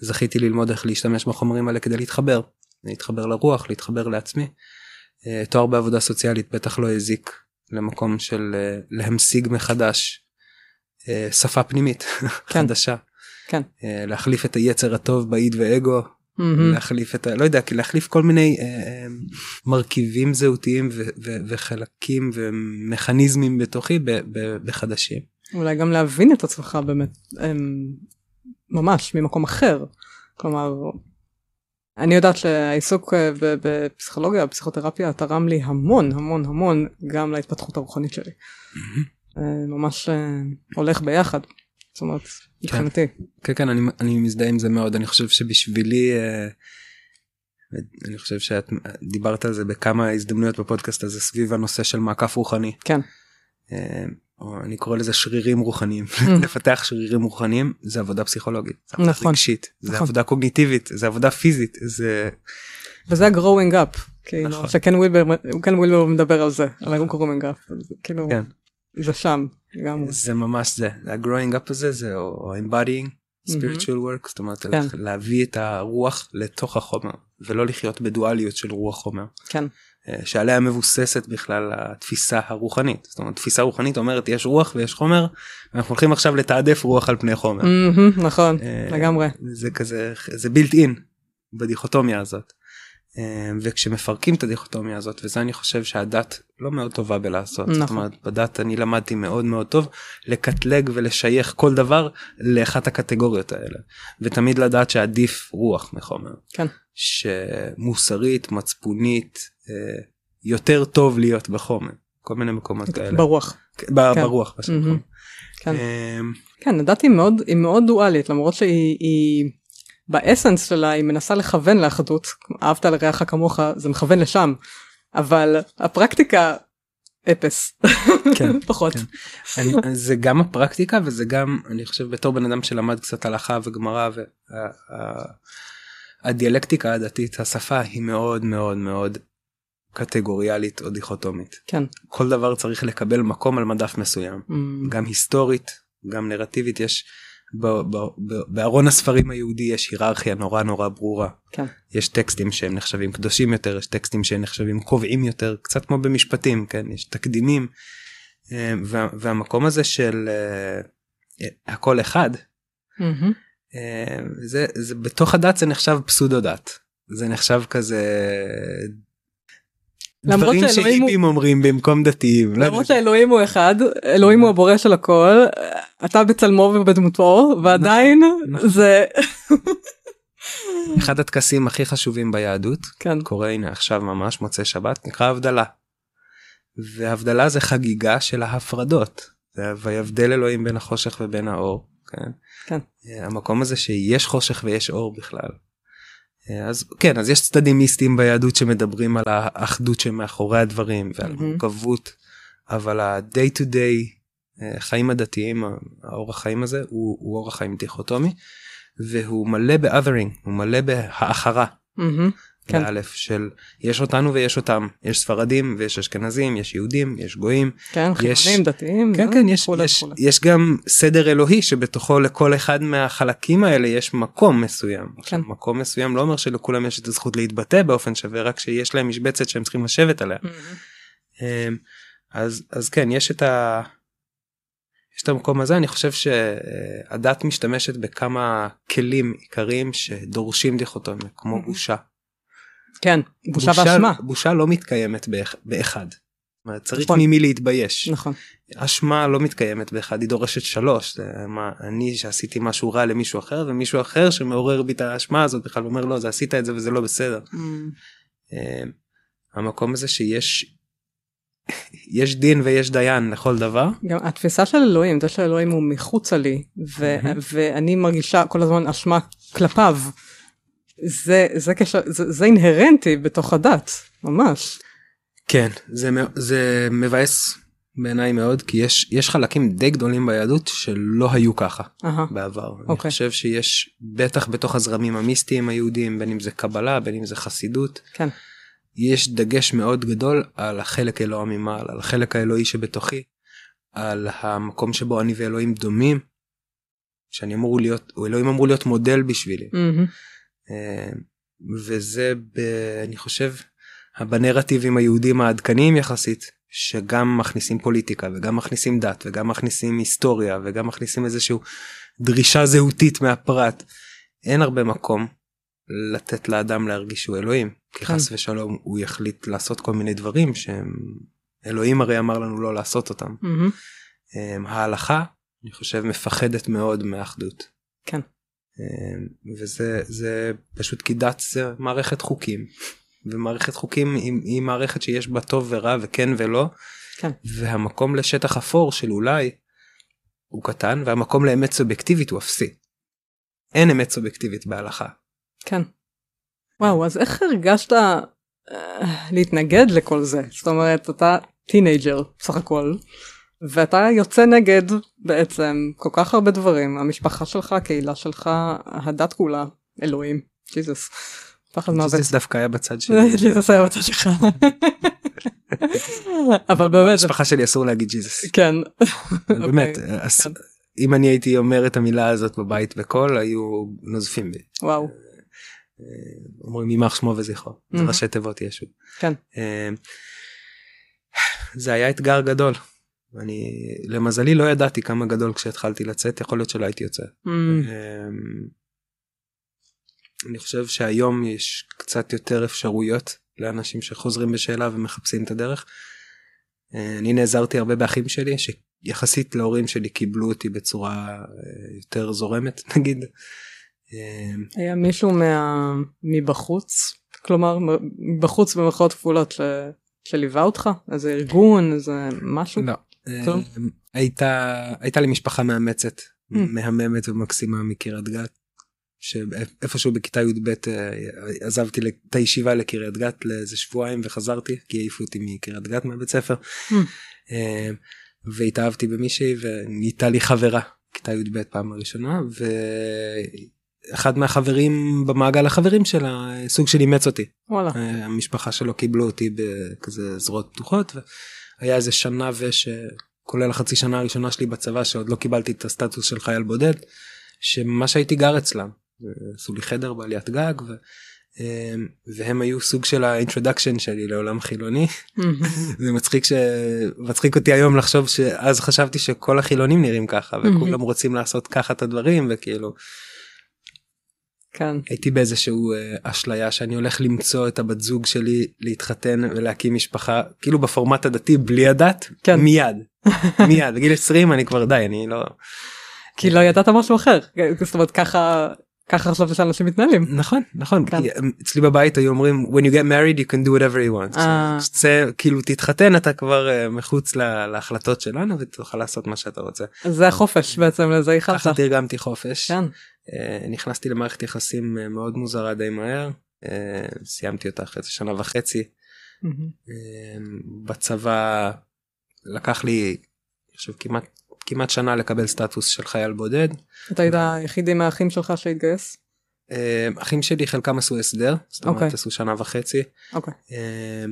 זכיתי ללמוד איך להשתמש בחומרים האלה כדי להתחבר להתחבר לרוח להתחבר לעצמי. אה, תואר בעבודה סוציאלית בטח לא הזיק למקום של אה, להמשיג מחדש אה, שפה פנימית כן. חדשה כן. אה, להחליף את היצר הטוב באיד ואגו mm, להחליף את ה... לא יודע להחליף כל מיני אה, אה, מרכיבים זהותיים ו- ו- וחלקים ומכניזמים בתוכי ב- ב- בחדשים. אולי גם להבין את עצמך באמת אמ, ממש ממקום אחר. כלומר, אני יודעת שהעיסוק אה, בפסיכולוגיה, בפסיכותרפיה, תרם לי המון המון המון גם להתפתחות הרוחנית שלי. אה, ממש אה, הולך ביחד. זאת אומרת, מבחינתי. כן כן אני אני מזדהה עם זה מאוד אני חושב שבשבילי אני חושב שאת דיברת על זה בכמה הזדמנויות בפודקאסט הזה סביב הנושא של מעקף רוחני. כן. או אני קורא לזה שרירים רוחניים [laughs] Mm. לפתח שרירים רוחניים זה עבודה פסיכולוגית זה עבודה נכון, רגשית זה נכון. עבודה קוגניטיבית זה עבודה פיזית זה וזה ה-growing up. כאילו, נכון. שכן ווילבר, כן ווילבר מדבר על זה, על ה-growing up. כאילו, כן. זה שם. לגמרי. זה ממש זה ה-growing up הזה זה או embodying spiritual work זאת אומרת כן. להביא את הרוח לתוך החומר ולא לחיות בדואליות של רוח חומר. כן. אה, שעליה מבוססת בכלל התפיסה הרוחנית זאת אומרת תפיסה רוחנית אומרת יש רוח ויש חומר אנחנו הולכים עכשיו לתעדף רוח על פני חומר נכון, אה, לגמרי. זה כזה זה בילט אין בדיכוטומיה הזאת אה, וכשמפרקים את הדיכוטומיה הזאת וזה אני חושב שהדת לא מאוד טובה בלעשות זאת נכון. אומרת בדת אני למדתי מאוד מאוד טוב לקטלג ולשייך כל דבר לאחת הקטגוריות האלה ותמיד לדעת שעדיף רוח מחומר. כן. שמוסרית מצפונית יותר טוב להיות בחומר כל מיני מקומות כאלה. ברוח. ב- כן. ברוח. Mm-hmm. כן. אמ, כן, הדת היא מאוד, היא מאוד דואלית למרות שהיא היא, באסנס שלה היא מנסה לכוון לאחדות, אהבת לרעך כמוך זה מכוון לשם, אבל הפרקטיקה אפס כן, [laughs] פחות כן. אני, זה גם הפרקטיקה וזה גם אני חושב בתור בן אדם שלמד קצת הלכה וגמרא והדיאלקטיקה וה, הדתית השפה היא מאוד מאוד מאוד קטגוריאלית או דיכוטומית. כן. כל דבר צריך לקבל מקום על מדף מסוים mm. גם היסטורית גם נרטיבית יש בארון הספרים היהודי יש היררכיה נורא נורא ברורה. כן. יש טקסטים שהם נחשבים קדושים יותר, יש טקסטים שהם נחשבים קובעים יותר, קצת כמו במשפטים, כן? יש תקדימים. אה, וה, והמקום הזה של uh, הכל אחד, mm-hmm. זה, זה בתוך הדת זה נחשב פסודו דת. זה נחשב כזה דברים שהיפים הוא... אומרים במקום דתיים. לא למרות שהאלוהים הוא אחד, אלוהים הוא הבורא של הכל, אתה בצלמו ובדמותו, ועדיין נכון. זה... אחד הטקסים הכי חשובים ביהדות, כן. קורה הנה עכשיו ממש מוצאי שבת, נקרא הבדלה. והבדלה זה חגיגה של ההפרדות. ויבדל אלוהים בין החושך ובין האור. כן. כן. המקום הזה שיש חושך ויש אור בכלל. אז כן אז יש צדדים מיסטיים ביהדות שמדברים על האחדות שמאחורי הדברים ועל מורכבות אבל ה-day to day אה, חיים הדתיים האורח חיים הזה הוא, הוא אורח חיים דיכוטומי והוא מלא ב-othering הוא מלא בהאחרה. כן. באלף של יש אותנו ויש אותם יש ספרדים ויש אשכנזים יש יהודים יש גויים כן יש חילונים דתיים כן כן יש, חולה, יש, חולה. יש גם סדר אלוהי שבתוכו לכל אחד מהחלקים האלה יש מקום מסוים כן. מקום מסוים לא אומר שלכולם יש את הזכות להתבטא באופן שווה רק שיש להם משבצת שהם צריכים לשבת עליה. Mm-hmm. אז אז כן יש את ה... יש את המקום הזה אני חושב שהדת משתמשת בכמה כלים עיקריים שדורשים דיכוטומיה כמו בושה. כן, בושה, ואשמה. בושה לא מתקיימת באח, באחד. צריך נכון. ממי להתבייש. נכון. אשמה לא מתקיימת באחד, היא דורשת שלוש. זה מה, אני שעשיתי משהו רע למישהו אחר ומישהו אחר שמעורר בי את האשמה הזאת בכלל אומר לא זה עשית את זה וזה לא בסדר. Mm. Uh, המקום הזה שיש יש דין ויש דיין לכל דבר. גם התפיסה של אלוהים, זה שאלוהים הוא מחוצה לי ו- mm-hmm. ואני מרגישה כל הזמן אשמה כלפיו. זה זה קשר זה, זה אינהרנטי בתוך הדת ממש. כן זה זה מבאס בעיניי מאוד כי יש יש חלקים די גדולים ביהדות שלא היו ככה uh-huh. בעבר. Okay. אני אוקיי. חושב שיש בטח בתוך הזרמים המיסטיים היהודיים בין אם זה קבלה בין אם זה חסידות. כן. יש דגש מאוד גדול על החלק אלוה ממעל על החלק האלוהי שבתוכי על המקום שבו אני ואלוהים דומים. שאני אמור להיות אלוהים אמור להיות מודל בשבילי. Mm-hmm. אה, וזה ב, אני חושב בנרטיבים היהודים העדכניים יחסית שגם מכניסים פוליטיקה וגם מכניסים דת וגם מכניסים היסטוריה וגם מכניסים איזשהו דרישה זהותית מהפרט אין הרבה מקום לתת לאדם להרגיש שהוא אלוהים כי כן. חס ושלום הוא יחליט לעשות כל מיני דברים שהם אלוהים הרי אמר לנו לא לעשות אותם. Mm-hmm. ההלכה אני חושב מפחדת מאוד מאחדות. כן. אמ, וזה זה פשוט כי דת זה מערכת חוקים ומערכת חוקים היא, היא מערכת שיש בה טוב ורע וכן ולא כן. והמקום לשטח אפור של אולי הוא קטן והמקום לאמת סובייקטיבית הוא אפסי. אין אמת סובייקטיבית בהלכה. כן. וואו אז איך הרגשת uh, להתנגד לכל זה זאת אומרת אתה teenager סך הכל ואתה יוצא נגד בעצם כל כך הרבה דברים המשפחה שלך הקהילה שלך הדת כולה אלוהים ג'יזוס. פחד מוות. ג'יזוס דווקא היה בצד שלי. [laughs] ג'יזוס היה בצד שלך. [laughs] אבל באמת. המשפחה שלי אסור להגיד ג'יזוס. כן. באמת אוקיי. כן. אם אני הייתי אומר את המילה הזאת בבית בקול היו נוזפים בי. וואו. אומרים יימח שמו וזכרו. זה ראשי תיבות ישו. כן. אה, זה היה אתגר גדול. אני למזלי לא ידעתי כמה גדול כשהתחלתי לצאת יכול להיות שלא הייתי יוצא. Mm. אמ, אני חושב שהיום יש קצת יותר אפשרויות לאנשים שחוזרים בשאלה ומחפשים את הדרך. אה, אני נעזרתי הרבה באחים שלי שיחסית להורים שלי קיבלו אותי בצורה אה, יותר זורמת [laughs] נגיד. אמ, היה מישהו מה... מבחוץ כלומר מבחוץ במרכאות כפולות שליווה אותך? איזה ארגון? איזה משהו? לא. הייתה, הייתה לי משפחה מאמצת, מהממת ומקסימה מקריית גת. שאיפשהו בכיתה י"ב עזבתי את הישיבה לקריית גת לאיזה שבועיים וחזרתי כי העיפו אותי מקריית גת מהבית ספר. והתאהבתי במישהי ונהייתה לי חברה כיתה י"ב פעם הראשונה ואחד מהחברים במעגל החברים שלה סוג של אימץ אותי. וואלה. המשפחה שלו קיבלו אותי בכזה זרועות פתוחות והיה איזה שנה ושכולל החצי שנה הראשונה שלי בצבא שעוד לא קיבלתי את הסטטוס של חייל בודד שממש הייתי גר אצלם. עשו לי חדר בעליית גג. ו... אמ, והם היו סוג של ה introduction שלי לעולם חילוני זה מצחיק שמצחיק אותי היום לחשוב שאז חשבתי שכל החילונים נראים ככה וכולם רוצים לעשות ככה את הדברים וכאילו. כן. הייתי באיזשהו אה, אשליה שאני הולך למצוא את הבת זוג שלי להתחתן ולהקים משפחה כאילו בפורמט הדתי בלי הדת כן. מיד מיד בגיל 20 אני כבר די אני לא. כי לא ידעת משהו אחר זאת אומרת ככה ככה חשבתי שאנשים מתנהלים נכון נכון כן. אצלי בבית היו אומרים when you get married you can do whatever you want. אה. שתצא כאילו תתחתן אתה כבר uh, מחוץ לה, להחלטות שלנו ותוכל לעשות מה שאתה רוצה. זה החופש בעצם לזה ייחדת. ככה תרגמתי חופש. כן. Uh, נכנסתי למערכת יחסים uh, מאוד מוזרה די מהר uh, סיימתי אותה אחרי שנה וחצי. Mm-hmm. בצבא לקח לי עכשיו כמעט כמעט שנה לקבל סטטוס של חייל בודד. אתה היית היחידי מהאחים שלך שהתגייס? אה, אחים שלי חלקם עשו הסדר, זאת אומרת okay. אוקיי. עשו שנה וחצי. Okay. אוקיי. אה,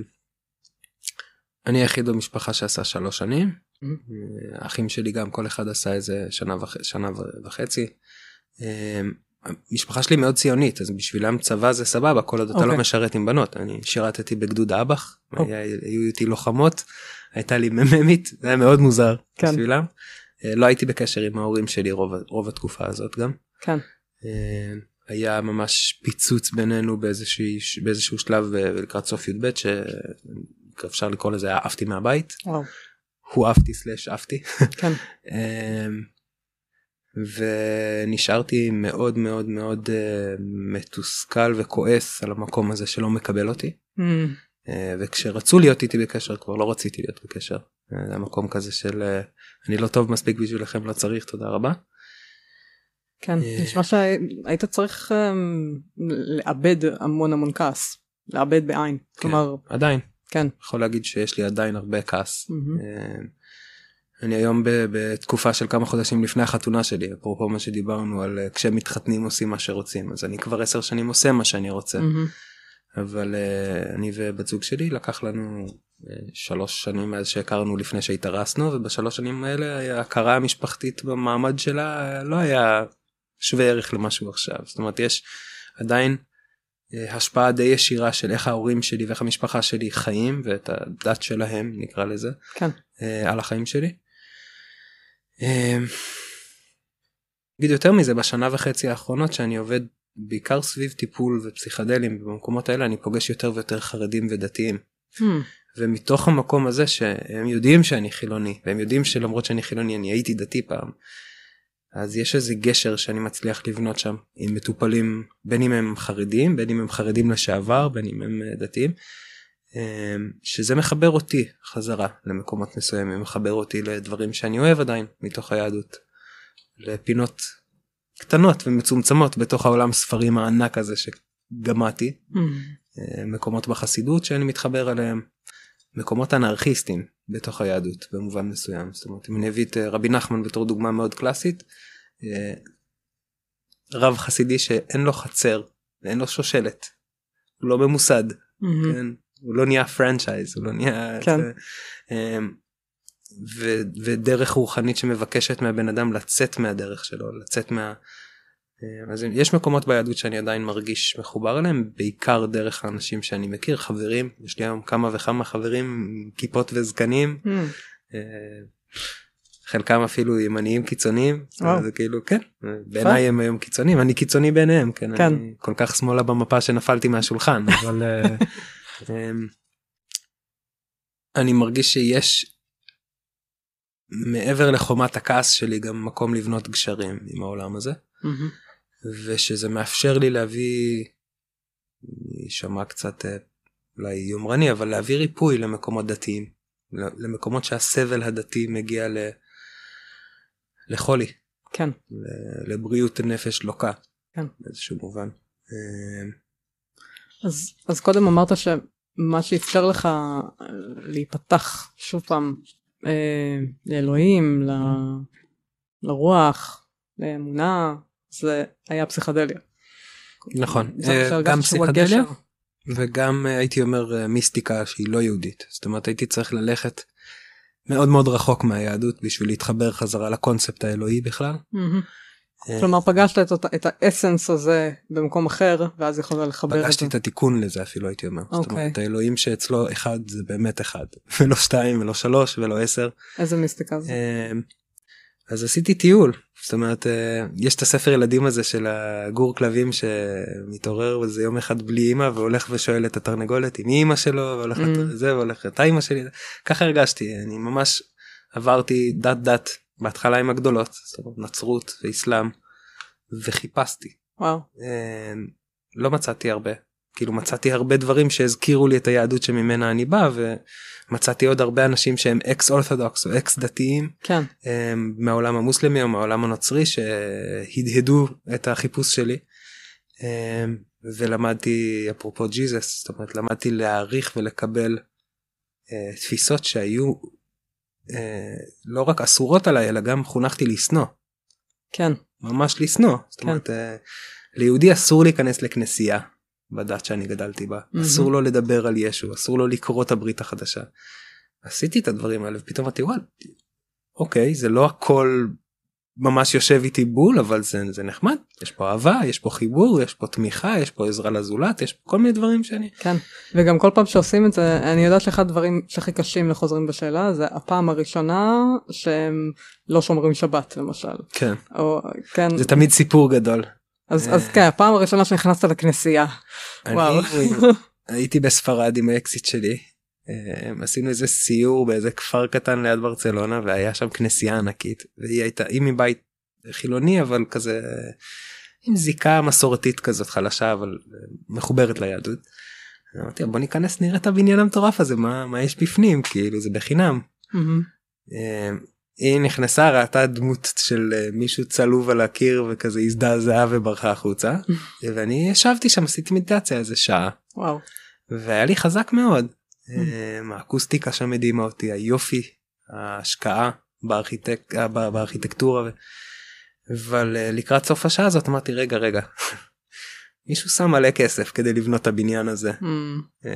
אני היחיד במשפחה שעשה שלוש שנים. Mm-hmm. אה, אחים שלי גם כל אחד עשה איזה שנה, וח... שנה וחצי. המשפחה שלי מאוד ציונית אז בשבילם צבא זה סבבה כל עוד okay. אתה לא אוקיי. משרת עם בנות אני שירתתי בגדוד אב"ח okay. היו איתי לוחמות הייתה לי מ"מית זה היה מאוד מוזר כן. בשבילם. אה, לא הייתי בקשר עם ההורים שלי רוב, רוב התקופה הזאת גם. כן. אה, היה ממש פיצוץ בינינו באיזשהו, באיזשהו שלב אה, לקראת סוף י"ב שאפשר לקרוא לזה עפתי מהבית. וואו. הוא עפתי סלאש עפתי. כן. [laughs] ונשארתי מאוד מאוד מאוד מתוסכל וכועס על המקום הזה שלא מקבל אותי. Mm. וכשרצו להיות איתי בקשר כבר לא רציתי להיות בקשר. זה המקום כזה של אני לא טוב מספיק בשבילכם לא צריך תודה רבה. כן אה, נשמע שהיית צריך אמ, לאבד המון המון כעס לאבד בעין כן, כלומר עדיין כן יכול להגיד שיש לי עדיין הרבה כעס. אה, אני היום בתקופה של כמה חודשים לפני החתונה שלי אפרופו מה שדיברנו על אה, כשמתחתנים עושים מה שרוצים אז אני כבר עשר שנים עושה מה שאני רוצה. אבל אני ובת זוג שלי לקח לנו שלוש שנים מאז שהכרנו לפני שהתארסנו ובשלוש שנים האלה ההכרה המשפחתית במעמד שלה לא היה שווה ערך למשהו עכשיו זאת אומרת יש עדיין אה, השפעה די ישירה של איך ההורים שלי ואיך המשפחה שלי חיים ואת הדת שלהם נקרא לזה כן. אה, על החיים שלי. אה, אגיד יותר מזה בשנה וחצי האחרונות שאני עובד בעיקר סביב טיפול ופסיכדלים במקומות האלה אני פוגש יותר ויותר חרדים ודתיים. Hmm. ומתוך המקום הזה שהם יודעים שאני חילוני והם יודעים שלמרות שאני חילוני אני הייתי דתי פעם. אז יש איזה גשר שאני מצליח לבנות שם עם מטופלים בין אם הם חרדים בין אם הם חרדים לשעבר בין אם הם אה, דתיים. אמ, שזה מחבר אותי חזרה למקומות מסוימים מחבר אותי לדברים שאני אוהב עדיין מתוך היהדות. לפינות קטנות ומצומצמות בתוך העולם ספרים הענק הזה שגמעתי. Mm. מקומות בחסידות שאני מתחבר אליהם. מקומות אנרכיסטים בתוך היהדות במובן מסוים זאת אומרת אם אני אביא את אה, רבי נחמן בתור דוגמה מאוד קלאסית אה, רב חסידי שאין לו חצר ואין לו שושלת הוא לא ממוסד mm-hmm. כן? הוא לא נהיה פרנצ'ייז הוא לא נהיה כן. אה, ו, ודרך רוחנית שמבקשת מהבן אדם לצאת מהדרך שלו לצאת מה. אה, אז יש מקומות ביהדות שאני עדיין מרגיש מחובר אליהם בעיקר דרך האנשים שאני מכיר חברים יש לי היום כמה וכמה חברים כיפות וזקנים mm. חלקם אפילו ימניים קיצוניים wow. זה כאילו כן בעיניי הם היום קיצוניים אני קיצוני בעיניהם כן, כן. אני כל כך שמאלה במפה שנפלתי מהשולחן אבל אה, אמ, [laughs] אני מרגיש שיש מעבר לחומת הכעס שלי גם מקום לבנות גשרים עם העולם הזה. Mm-hmm. ושזה מאפשר לי להביא, יישמע קצת אה, אולי יומרני אבל להביא ריפוי למקומות דתיים למקומות שהסבל הדתי מגיע ל... לחולי כן לבריאות נפש לוקה כן באיזשהו מובן. אה, אז אז קודם אמרת שמה שאפשר לך אה, להיפתח שוב פעם אה, לאלוהים ל... לרוח לאמונה זה היה פסיכדליה. נכון גם פסיכדליה וגם הייתי אומר מיסטיקה שהיא לא יהודית זאת אומרת הייתי צריך ללכת מאוד מאוד רחוק מהיהדות בשביל להתחבר חזרה לקונספט האלוהי בכלל. אה, כלומר פגשת את, אותה, את האסנס הזה במקום אחר ואז יכולת לחבר פגשתי את, את התיקון לזה אפילו הייתי אומר. Okay. זאת אומרת אוקיי. האלוהים שאצלו אחד זה באמת אחד [laughs] ולא שתיים ולא שלוש ולא עשר. איזה מיסטיקה זה? אה, אז עשיתי טיול זאת אומרת אה, יש את הספר ילדים הזה של הגור כלבים שמתעורר איזה יום אחד בלי אמא והולך ושואל את התרנגולת עם אמא שלו והולך mm. זה והולך את האמא שלי ככה הרגשתי אני ממש עברתי דת דת בהתחלה עם הגדולות זאת אומרת נצרות ואיסלאם וחיפשתי וואו. אה, לא מצאתי הרבה כאילו מצאתי הרבה דברים שהזכירו לי את היהדות שממנה אני בא ומצאתי עוד הרבה אנשים שהם אקס אורתודוקס או אקס דתיים כן. מהעולם המוסלמי או מהעולם הנוצרי שהדהדו את החיפוש שלי. ולמדתי אפרופו ג'יזוס זאת אומרת למדתי להעריך ולקבל uh, תפיסות שהיו uh, לא רק אסורות עליי אלא גם חונכתי לשנוא. כן. ממש לשנוא. זאת כן. אומרת uh, ליהודי אסור להיכנס לכנסייה בדת שאני גדלתי בה mm-hmm. אסור לו לדבר על ישו אסור לו לקרוא את הברית החדשה. עשיתי את הדברים האלה ופתאום אמרתי וואל אוקיי זה לא הכל ממש יושב איתי בול אבל זה זה נחמד. יש פה אהבה יש פה חיבור יש פה תמיכה יש פה עזרה לזולת יש פה כל מיני דברים שאני כן וגם כל פעם שעושים את זה אני יודעת שאחד הדברים שהכי קשים לחוזרים בשאלה זה הפעם הראשונה שהם לא שומרים שבת למשל. כן. או כן. זה תמיד סיפור גדול. אז אז כן הפעם הראשונה שנכנסת לכנסייה. וואו. הייתי [laughs] בספרד עם האקסיט שלי. אה, עשינו איזה סיור באיזה כפר קטן ליד ברצלונה והיה שם כנסייה ענקית והיא הייתה היא מבית חילוני אבל כזה עם זיקה מסורתית כזאת חלשה אבל מחוברת ליהדות. אמרתי בוא ניכנס נראה את הבניין המטורף הזה מה מה יש בפנים כאילו זה בחינם. Mm-hmm. היא נכנסה ראתה דמות של אה, מישהו צלוב על הקיר וכזה הזדעזעה וברחה החוצה [laughs] ואני ישבתי שם עשיתי מדיטציה איזה שעה וואו. והיה לי חזק מאוד אמ, האקוסטיקה שם מדהימה אותי היופי ההשקעה בארכיטק... אה, בארכיטקטורה אבל אה, לקראת סוף השעה הזאת אמרתי רגע רגע [laughs] מישהו שם מלא כסף כדי לבנות את הבניין הזה. Mm.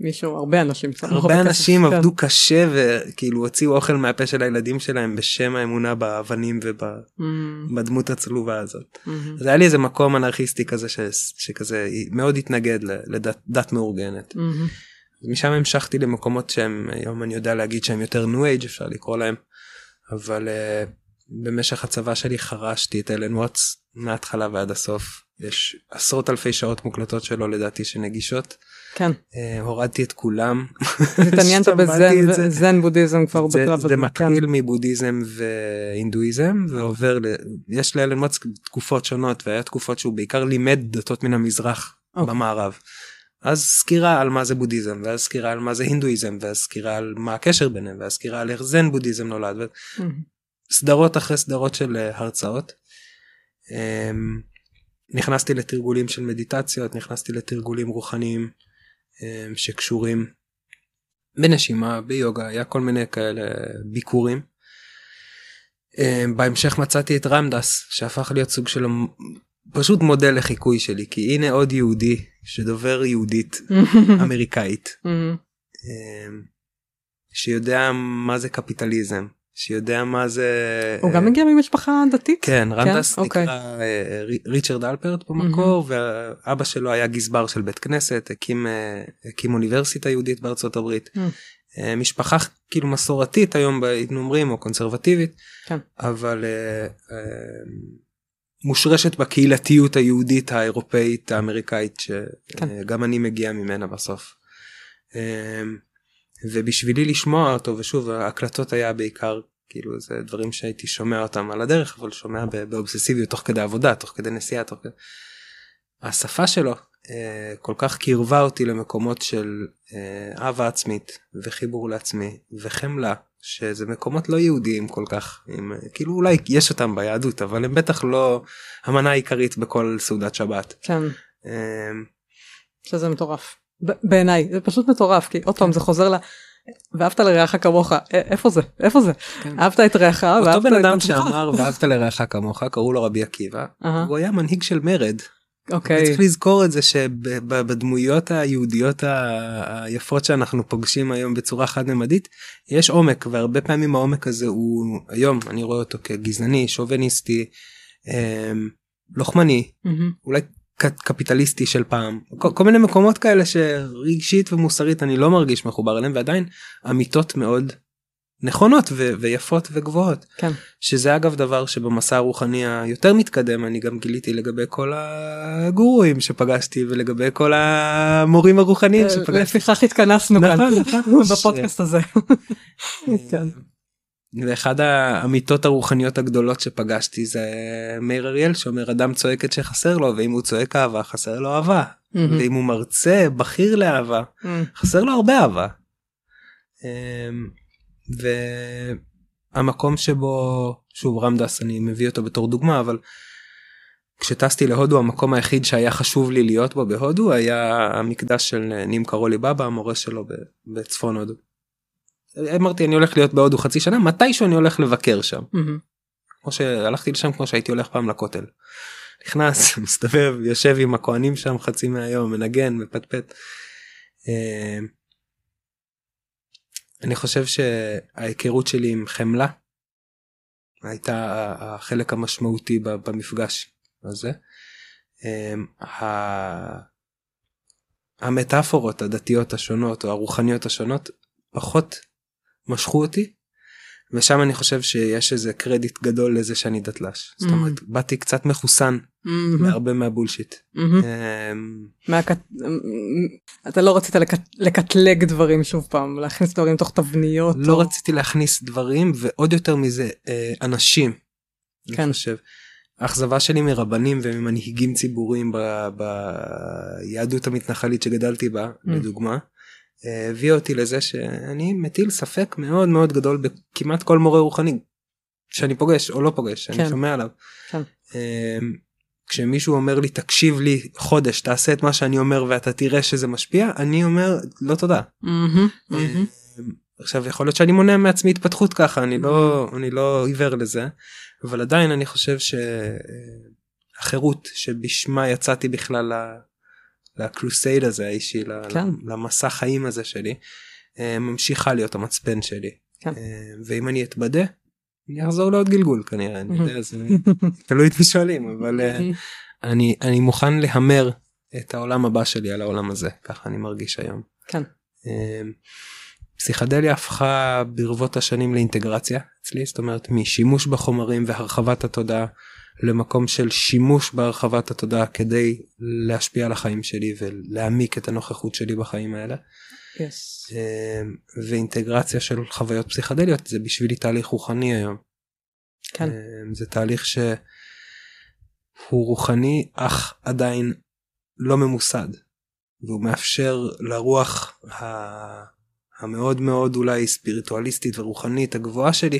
מישהו הרבה אנשים הרבה אנשים כן. עבדו קשה וכאילו הוציאו אוכל מהפה של הילדים שלהם בשם האמונה באבנים ובדמות mm. הצלובה הזאת. Mm-hmm. אז היה לי איזה מקום אנרכיסטי כזה שכזה מאוד התנגד לדת מאורגנת. משם המשכתי למקומות שהם היום אני יודע להגיד שהם יותר ניו אייג' אפשר לקרוא להם אבל uh, במשך הצבא שלי חרשתי את אלן וואטס מההתחלה ועד הסוף יש עשרות אלפי שעות מוקלטות שלו לדעתי שנגישות. כן. Uh, הורדתי את כולם. [laughs] התעניינת בזן בודהיזם כבר בשלב הזה. זה מתחיל כן. מבודהיזם והינדואיזם ועובר ל... יש לאלן וואטס תקופות שונות והיה תקופות שהוא בעיקר לימד דתות מן המזרח okay. אוקיי. במערב. אז סקירה על מה זה בודהיזם ואז סקירה על מה זה הינדואיזם ואז סקירה על מה הקשר ביניהם ואז סקירה על איך זן בודהיזם נולד. Mm-hmm. סדרות אחרי סדרות של אה, הרצאות. אמ, נכנסתי לתרגולים של מדיטציות נכנסתי לתרגולים רוחניים אמ, שקשורים בנשימה ביוגה היה כל מיני כאלה ביקורים. אמ, בהמשך מצאתי את רמדס שהפך להיות סוג של פשוט מודל לחיקוי שלי כי הנה עוד יהודי שדובר יהודית [laughs] אמריקאית שיודע מה זה קפיטליזם שיודע מה זה הוא גם מגיע ממשפחה דתית כן רנדס כן? נקרא אוקיי. אה, ריצ'רד אלפרט במקור ואבא שלו היה גזבר של בית כנסת הקים אה, הקים אוניברסיטה יהודית בארצות הברית אה, משפחה כאילו מסורתית היום היינו אומרים או קונסרבטיבית כן. אבל מושרשת בקהילתיות היהודית האירופאית האמריקאית שגם כן. אני מגיע ממנה בסוף. ובשבילי לשמוע אותו ושוב ההקלטות היה בעיקר כאילו זה דברים שהייתי שומע אותם על הדרך אבל שומע באובססיביות תוך כדי עבודה תוך כדי נסיעה תוך כדי. השפה שלו אה, כל כך קירבה אותי למקומות של אה, אהבה עצמית וחיבור לעצמי וחמלה שזה מקומות לא יהודיים כל כך עם, כאילו אולי יש אותם ביהדות אבל הם בטח לא המנה העיקרית בכל סעודת שבת. כן. אה, שזה מטורף. בעיניי זה פשוט מטורף כי עוד פעם זה חוזר ל... ואהבת לרעך כמוך איפה זה איפה זה כן. אהבת את רעך אותו בן אדם שאמר ואהבת לרעך כמוך קראו לו רבי עקיבא הוא היה מנהיג של מרד אוקיי. צריך לזכור את זה שבדמויות היהודיות היפות שאנחנו פוגשים היום בצורה חד ממדית יש עומק והרבה פעמים העומק הזה הוא היום אני רואה אותו כגזעני שוביניסטי אמ, לוחמני אולי קפיטליסטי של פעם כל, כל מיני מקומות כאלה שרגשית ומוסרית אני לא מרגיש מחובר אליהם ועדיין אמיתות מאוד נכונות ו- ויפות וגבוהות כן. שזה אגב דבר שבמסע הרוחני היותר מתקדם אני גם גיליתי לגבי כל הגורואים שפגשתי ולגבי כל המורים הרוחניים שפגשתי. לפיכך התכנסנו כאן נכון, נכון. [laughs] בפודקאסט הזה. כן. ואחד האמיתות הרוחניות הגדולות שפגשתי זה מאיר אריאל שאומר אדם צועק את שחסר לו ואם הוא צועק אהבה חסר לו אהבה ואם הוא מרצה בכיר לאהבה חסר לו הרבה אהבה. והמקום שבו שוב רמדס אני מביא אותו בתור דוגמה אבל כשטסתי להודו המקום היחיד שהיה חשוב לי להיות בו בהודו היה המקדש של נים קרולי בבא המורה שלו בצפון הודו. אמרתי אני הולך להיות בהודו חצי שנה מתישהו אני הולך לבקר שם. כמו שהלכתי לשם כמו שהייתי הולך פעם לכותל. נכנס [laughs] מסתובב יושב עם הכהנים שם חצי מהיום מנגן מפטפט. אני חושב שההיכרות שלי עם חמלה הייתה החלק המשמעותי במפגש הזה. אמ, המטאפורות הדתיות השונות או הרוחניות השונות פחות משכו אותי ושם אני חושב שיש איזה קרדיט גדול לזה שאני דתל"ש. זאת אומרת mm. באתי קצת מחוסן מהרבה מהבולשיט. אמ, אתה לא רצית לקטלג דברים שוב פעם להכניס דברים תוך תבניות. לא רציתי להכניס דברים ועוד יותר מזה אה, אנשים. כן. אני חושב. האכזבה שלי מרבנים וממנהיגים ציבוריים ביהדות המתנחלית שגדלתי בה mm. לדוגמה. הביא אותי לזה שאני מטיל ספק מאוד מאוד גדול בכמעט כל מורה רוחני שאני פוגש או לא פוגש שאני כן. שומע עליו. כן. אמ, כשמישהו אומר לי תקשיב לי חודש תעשה את מה שאני אומר ואתה תראה שזה משפיע אני אומר לא תודה. Mm-hmm, mm-hmm. עכשיו יכול להיות שאני מונע מעצמי התפתחות ככה אני לא אני לא עיוור לזה אבל עדיין אני חושב שהחירות שבשמה יצאתי בכלל לקרוסייד הזה האישי כן. למסע חיים הזה שלי אה, ממשיכה להיות המצפן שלי כן. אה, ואם אני אתבדה אני אחזור לעוד גלגול כנראה אני יודע זה [laughs] תלוי את מי שואלים אבל אה, [laughs] אני אני מוכן להמר את העולם הבא שלי על העולם הזה ככה אני מרגיש היום. כן. פסיכדליה הפכה ברבות השנים לאינטגרציה אצלי זאת אומרת משימוש בחומרים והרחבת התודעה למקום של שימוש בהרחבת התודעה כדי להשפיע על החיים שלי ולהעמיק את הנוכחות שלי בחיים האלה. Yes. אמ, ואינטגרציה של חוויות פסיכדליות זה בשבילי תהליך רוחני היום. כן. אמ, זה תהליך שהוא רוחני אך עדיין לא ממוסד והוא מאפשר לרוח המאוד מאוד אולי ספיריטואליסטית ורוחנית הגבוהה שלי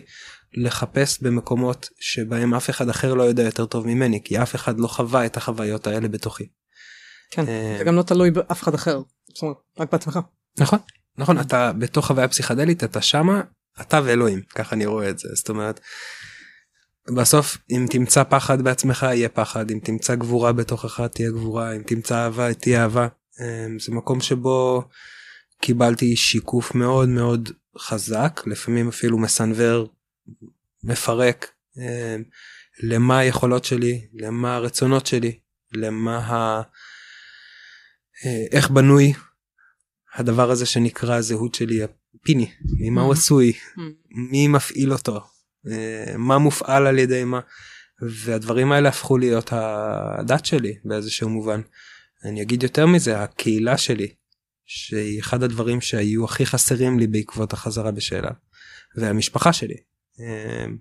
לחפש במקומות שבהם אף אחד אחר לא יודע יותר טוב ממני כי אף אחד לא חווה את החוויות האלה בתוכי. כן, אה, זה גם לא תלוי באף אחד אחר, זאת אומרת, רק בעצמך. נכון, נכון, אתה בתוך חוויה פסיכדלית אתה שמה, אתה ואלוהים, ככה אני רואה את זה, זאת אומרת, בסוף אם תמצא פחד בעצמך יהיה פחד, אם תמצא גבורה בתוכך תהיה גבורה, אם תמצא אהבה תהיה אהבה, אה, זה מקום שבו קיבלתי שיקוף מאוד מאוד חזק, לפעמים אפילו מסנוור מפרק אה, למה היכולות שלי, למה הרצונות שלי, למה ה... אה, איך בנוי הדבר הזה שנקרא הזהות שלי הפיני, ממה הוא. עשוי. מי מפעיל אותו, אה, מה מופעל על ידי מה, והדברים האלה הפכו להיות הדת שלי באיזשהו מובן. אני אגיד יותר מזה, הקהילה שלי, שהיא אחד הדברים שהיו הכי חסרים לי בעקבות החזרה בשאלה, והמשפחה שלי. אמ,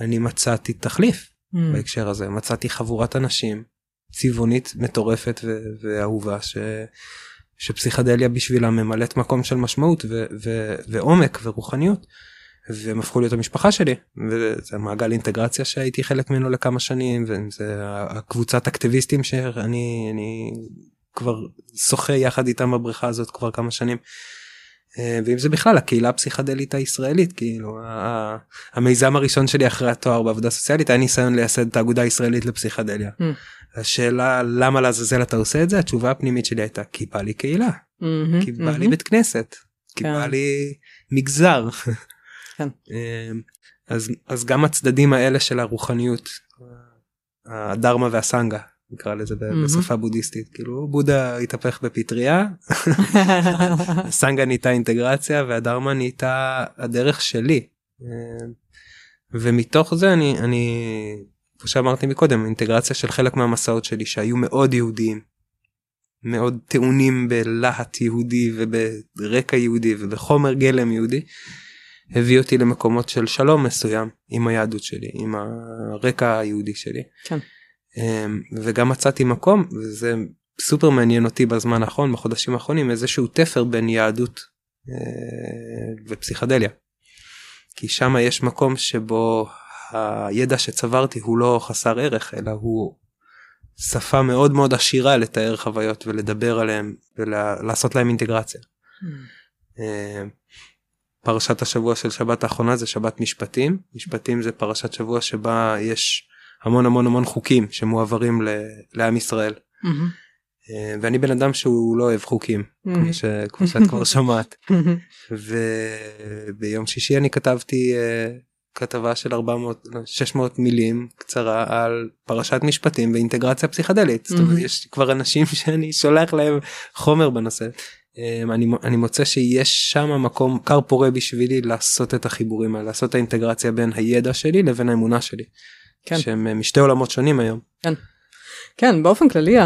אני מצאתי תחליף mm. בהקשר הזה מצאתי חבורת אנשים צבעונית מטורפת ואהובה ש... שפסיכדליה בשבילה ממלאת מקום של משמעות ו- ו- ועומק ורוחניות. והם הפכו להיות המשפחה שלי וזה מעגל אינטגרציה שהייתי חלק ממנו לכמה שנים וזה הקבוצת אקטיביסטים שאני אני כבר שוחה יחד איתם בבריכה הזאת כבר כמה שנים. אה, ואם זה בכלל הקהילה הפסיכדלית הישראלית כאילו המיזם הראשון שלי אחרי התואר בעבודה סוציאלית היה ניסיון לייסד את האגודה הישראלית לפסיכדליה. Mm. השאלה למה לעזאזל אתה עושה את זה התשובה הפנימית שלי הייתה כי בא לי קהילה mm-hmm, כי בא mm-hmm. לי בית כנסת כי כן. בא לי מגזר. כן. אמ, אז אז גם הצדדים האלה של הרוחניות הדרמה והסנגה נקרא לזה בשפה בודהיסטית כאילו בודה התהפך בפטריה [laughs] סנגה נהייתה אינטגרציה והדרמה נהייתה הדרך שלי אמ, ומתוך זה אני אני כמו שאמרתי מקודם אינטגרציה של חלק מהמסעות שלי שהיו מאוד יהודיים מאוד טעונים בלהט יהודי וברקע יהודי ובחומר גלם יהודי הביא אותי למקומות של שלום מסוים עם היהדות שלי עם הרקע היהודי שלי. כן. אמ, וגם מצאתי מקום וזה סופר מעניין אותי בזמן האחרון בחודשים האחרונים איזשהו תפר בין יהדות אה, ופסיכדליה. כי שם יש מקום שבו הידע שצברתי הוא לא חסר ערך אלא הוא שפה מאוד מאוד עשירה לתאר חוויות ולדבר עליהם ולעשות להם אינטגרציה. Mm. פרשת השבוע של שבת האחרונה זה שבת משפטים משפטים זה פרשת שבוע שבה יש המון המון המון חוקים שמועברים לעם ישראל. Mm-hmm. ואני בן אדם שהוא לא אוהב חוקים mm-hmm. כמו, ש... כמו שאת כבר [laughs] שומעת וביום שישי אני כתבתי uh, כתבה של 400 600 מילים קצרה על פרשת משפטים ואינטגרציה פסיכדלית mm-hmm. זאת אומרת יש כבר אנשים [laughs] שאני שולח להם חומר בנושא אמ, אני, אני מוצא שיש שם מקום קר פורה בשבילי לעשות את החיבורים האלה לעשות את האינטגרציה בין הידע שלי לבין האמונה שלי. כן. שהם אה, משתי עולמות שונים היום. כן. כן באופן כללי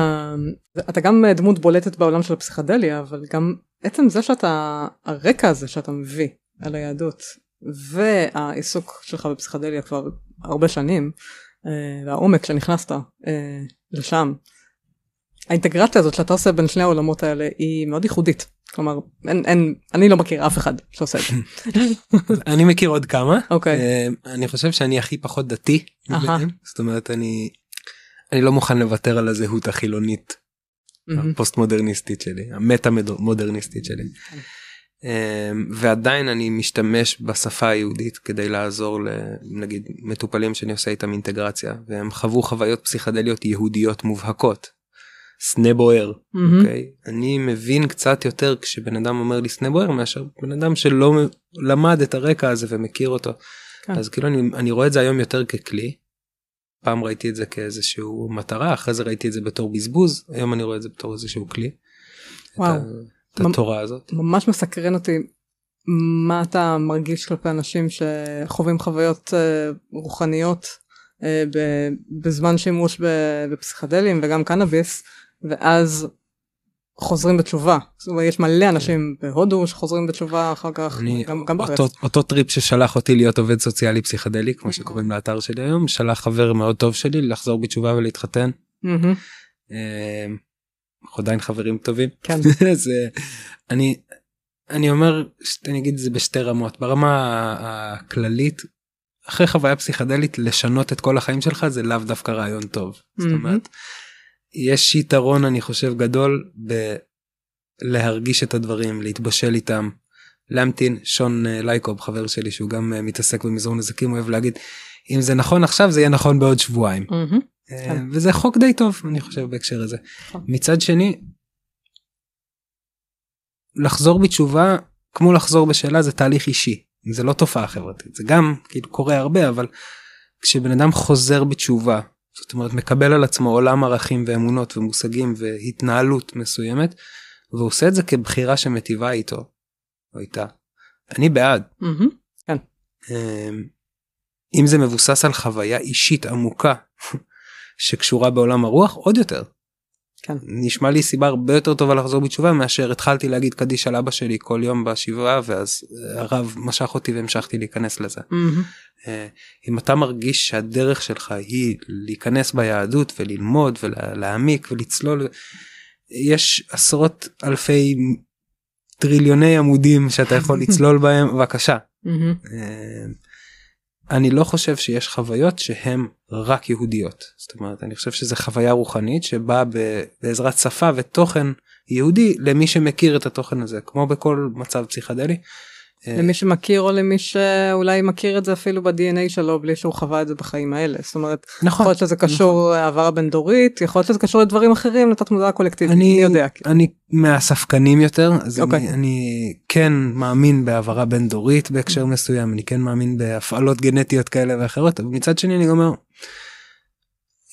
אתה גם דמות בולטת בעולם של הפסיכדליה אבל גם עצם זה שאתה הרקע הזה שאתה מביא על היהדות והעיסוק שלך בפסיכדליה כבר הרבה שנים אה, והעומק שנכנסת אה, לשם האינטגרציה הזאת שאתה עושה בין שני העולמות האלה היא מאוד ייחודית. כלומר אין אין אני לא מכיר אף אחד שעושה את זה. [laughs] אני מכיר עוד כמה אוקיי okay. אני חושב שאני הכי פחות דתי זאת אומרת אני אני לא מוכן לוותר על הזהות החילונית הפוסט מודרניסטית שלי המטה מודרניסטית שלי. אמ, ועדיין אני משתמש בשפה היהודית כדי לעזור לנגיד מטופלים שאני עושה איתם אינטגרציה והם חוו חוויות פסיכדליות יהודיות מובהקות סנה בוער mm-hmm. אוקיי? אני מבין קצת יותר כשבן אדם אומר לי סנה בוער מאשר בן אדם שלא למד את הרקע הזה ומכיר אותו כן. אז כאילו אני, אני רואה את זה היום יותר ככלי. פעם ראיתי את זה כאיזשהו מטרה אחרי זה ראיתי את זה בתור בזבוז היום אני רואה את זה בתור איזשהו כלי. וואו. את, ה, את התורה הזאת. ממש מסקרן אותי מה אתה מרגיש כלפי אנשים שחווים חוויות uh, רוחניות uh, בזמן שימוש בפסיכדלים וגם קנאביס ואז חוזרים בתשובה. זאת אומרת, יש מלא אנשים בהודו שחוזרים בתשובה אחר כך אני, גם, גם בארץ. אותו, אותו טריפ ששלח אותי להיות עובד סוציאלי פסיכדלי כמו שקוראים לאתר שלי היום שלח חבר מאוד טוב שלי לחזור בתשובה ולהתחתן. אמ, אנחנו עדיין חברים טובים. כן. [laughs] אז אני אני אומר אני אגיד את זה בשתי רמות ברמה הכללית אחרי חוויה פסיכדלית לשנות את כל החיים שלך זה לאו דווקא רעיון טוב. זאת אומרת. יש יתרון אני חושב גדול בלהרגיש את הדברים להתבשל איתם להמתין שון אה, לייקוב חבר שלי שהוא גם אה, מתעסק במזעור נזקים אוהב להגיד אם זה נכון עכשיו זה יהיה נכון בעוד שבועיים mm-hmm. וזה חוק די טוב אני חושב בהקשר הזה נכון. מצד שני. לחזור בתשובה כמו לחזור בשאלה זה תהליך אישי זה לא תופעה חברתית זה גם כאילו קורה הרבה אבל כשבן אדם חוזר בתשובה זאת אומרת מקבל על עצמו עולם ערכים ואמונות ומושגים והתנהלות מסוימת והוא עושה את זה כבחירה שמטיבה איתו או איתה. אני בעד. Mm-hmm, כן. אמ, אם זה מבוסס על חוויה אישית עמוקה [laughs] שקשורה בעולם הרוח עוד יותר. כן. נשמע לי סיבה הרבה יותר טובה לחזור בתשובה מאשר התחלתי להגיד קדיש על אבא שלי כל יום בשבעה ואז הרב משך אותי והמשכתי להיכנס לזה. Mm-hmm. אם אתה מרגיש שהדרך שלך היא להיכנס ביהדות וללמוד ולהעמיק ולצלול יש עשרות אלפי טריליוני עמודים שאתה יכול [laughs] לצלול בהם בבקשה. Mm-hmm. אני לא חושב שיש חוויות שהן רק יהודיות זאת אומרת אני חושב שזה חוויה רוחנית שבאה בעזרת שפה ותוכן יהודי למי שמכיר את התוכן הזה כמו בכל מצב פסיכדלי. למי שמכיר או למי שאולי מכיר את זה אפילו ב-DNA שלו בלי שהוא חווה את זה בחיים האלה זאת אומרת נכון יכול להיות שזה קשור נכון. העברה בין דורית יכול להיות שזה קשור לדברים אחרים לתת מודעה קולקטיבית אני אני יודע אני מהספקנים יותר אז אוקיי. אני, אני כן מאמין בהעברה בין דורית בהקשר מסוים אני כן מאמין בהפעלות גנטיות כאלה ואחרות אבל מצד שני אני אומר.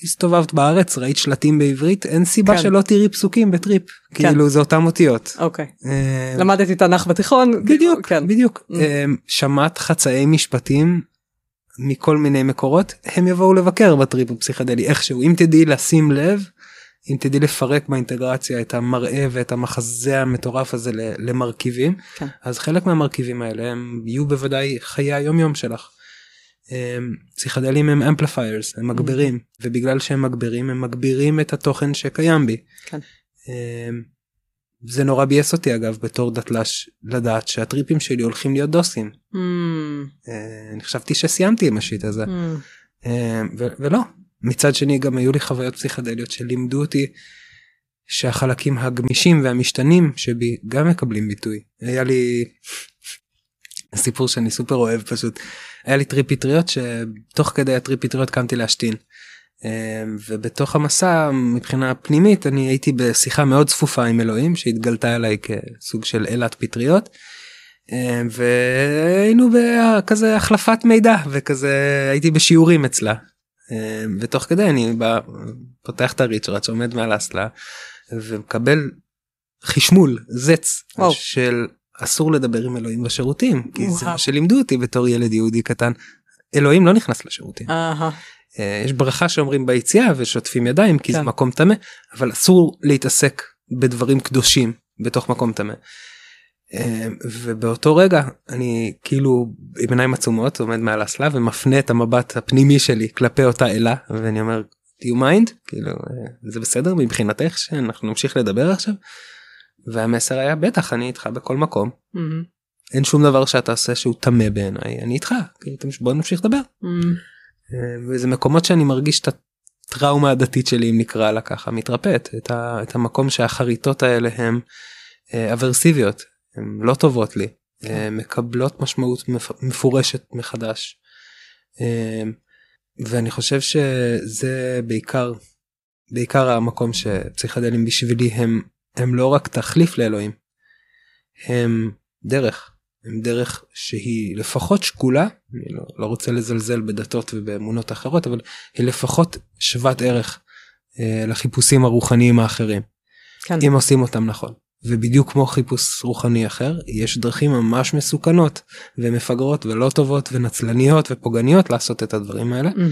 הסתובבת בארץ ראית שלטים בעברית אין סיבה כן. שלא תראי פסוקים בטריפ כן. כאילו זה אותם אותיות. אוקיי אה, למדתי תנ"ך בתיכון בדיוק כן בדיוק Mm. אמ, שמעת חצאי משפטים מכל מיני מקורות הם יבואו לבקר בטריפ הפסיכדלי איכשהו אם תדעי לשים לב אם תדעי לפרק באינטגרציה את המראה ואת המחזה המטורף הזה למרכיבים כן. אז חלק מהמרכיבים האלה הם יהיו בוודאי חיי היום יום שלך. אמ, פסיכדלים הם amplifiers הם מגבירים ובגלל שהם מגבירים הם מגבירים את התוכן שקיים בי. כן. אמ, זה נורא ביאס אותי אגב בתור דתל"ש לדעת שהטריפים שלי הולכים להיות דוסים. Mm, אה, אני חשבתי שסיימתי עם ה shit הזה mm, ו- ולא מצד שני גם היו לי חוויות פסיכדליות שלימדו אותי שהחלקים הגמישים והמשתנים שבי גם מקבלים ביטוי היה לי סיפור שאני סופר אוהב פשוט היה לי טריפ פטריות שתוך כדי הטריפ פטריות קמתי להשתין. אה, ובתוך המסע מבחינה פנימית אני הייתי בשיחה מאוד צפופה עם אלוהים שהתגלתה אליי כסוג של אלת פטריות. אה, והיינו בכזה החלפת מידע וכזה הייתי בשיעורים אצלה. אה, ותוך כדי אני בא, פותח את הריצ'רד שעומד מעל האסלה ומקבל חשמול זץ וואו. של אסור לדבר עם אלוהים בשירותים כי זה. מה שלימדו אותי בתור ילד יהודי קטן. אלוהים לא נכנס לשירותים. אה, יש ברכה שאומרים ביציאה ושוטפים ידיים כי זה כן. מקום טמא אבל אסור להתעסק בדברים קדושים בתוך מקום טמא. אה, ובאותו רגע אני כאילו עם עיניים עצומות עומד מעל האסלה ומפנה את המבט הפנימי שלי כלפי אותה אלה ואני אומר do you mind כאילו אה, זה בסדר מבחינתך שאנחנו נמשיך לדבר עכשיו. והמסר היה בטח אני איתך בכל מקום mm, אין שום דבר שאתה עושה שהוא טמא בעיניי אני איתך בוא נמשיך לדבר. mm, אה, וזה מקומות שאני מרגיש את הטראומה הדתית שלי אם נקרא לה ככה מתרפאת את, ה, את המקום שהחריטות האלה הם אה, אברסיביות הן לא טובות לי אה, מקבלות משמעות מפ, מפורשת מחדש. ואני חושב שזה בעיקר בעיקר המקום שפסיכדלים בשבילי הם הם לא רק תחליף לאלוהים הם דרך הם דרך שהיא לפחות שקולה אני לא, לא רוצה לזלזל בדתות ובאמונות אחרות אבל היא לפחות שוות ערך אה, לחיפושים הרוחניים האחרים. כן, אם עושים אותם נכון. ובדיוק כמו חיפוש רוחני אחר יש דרכים ממש מסוכנות ומפגרות ולא טובות ונצלניות ופוגעניות לעשות את הדברים האלה. mm, אה,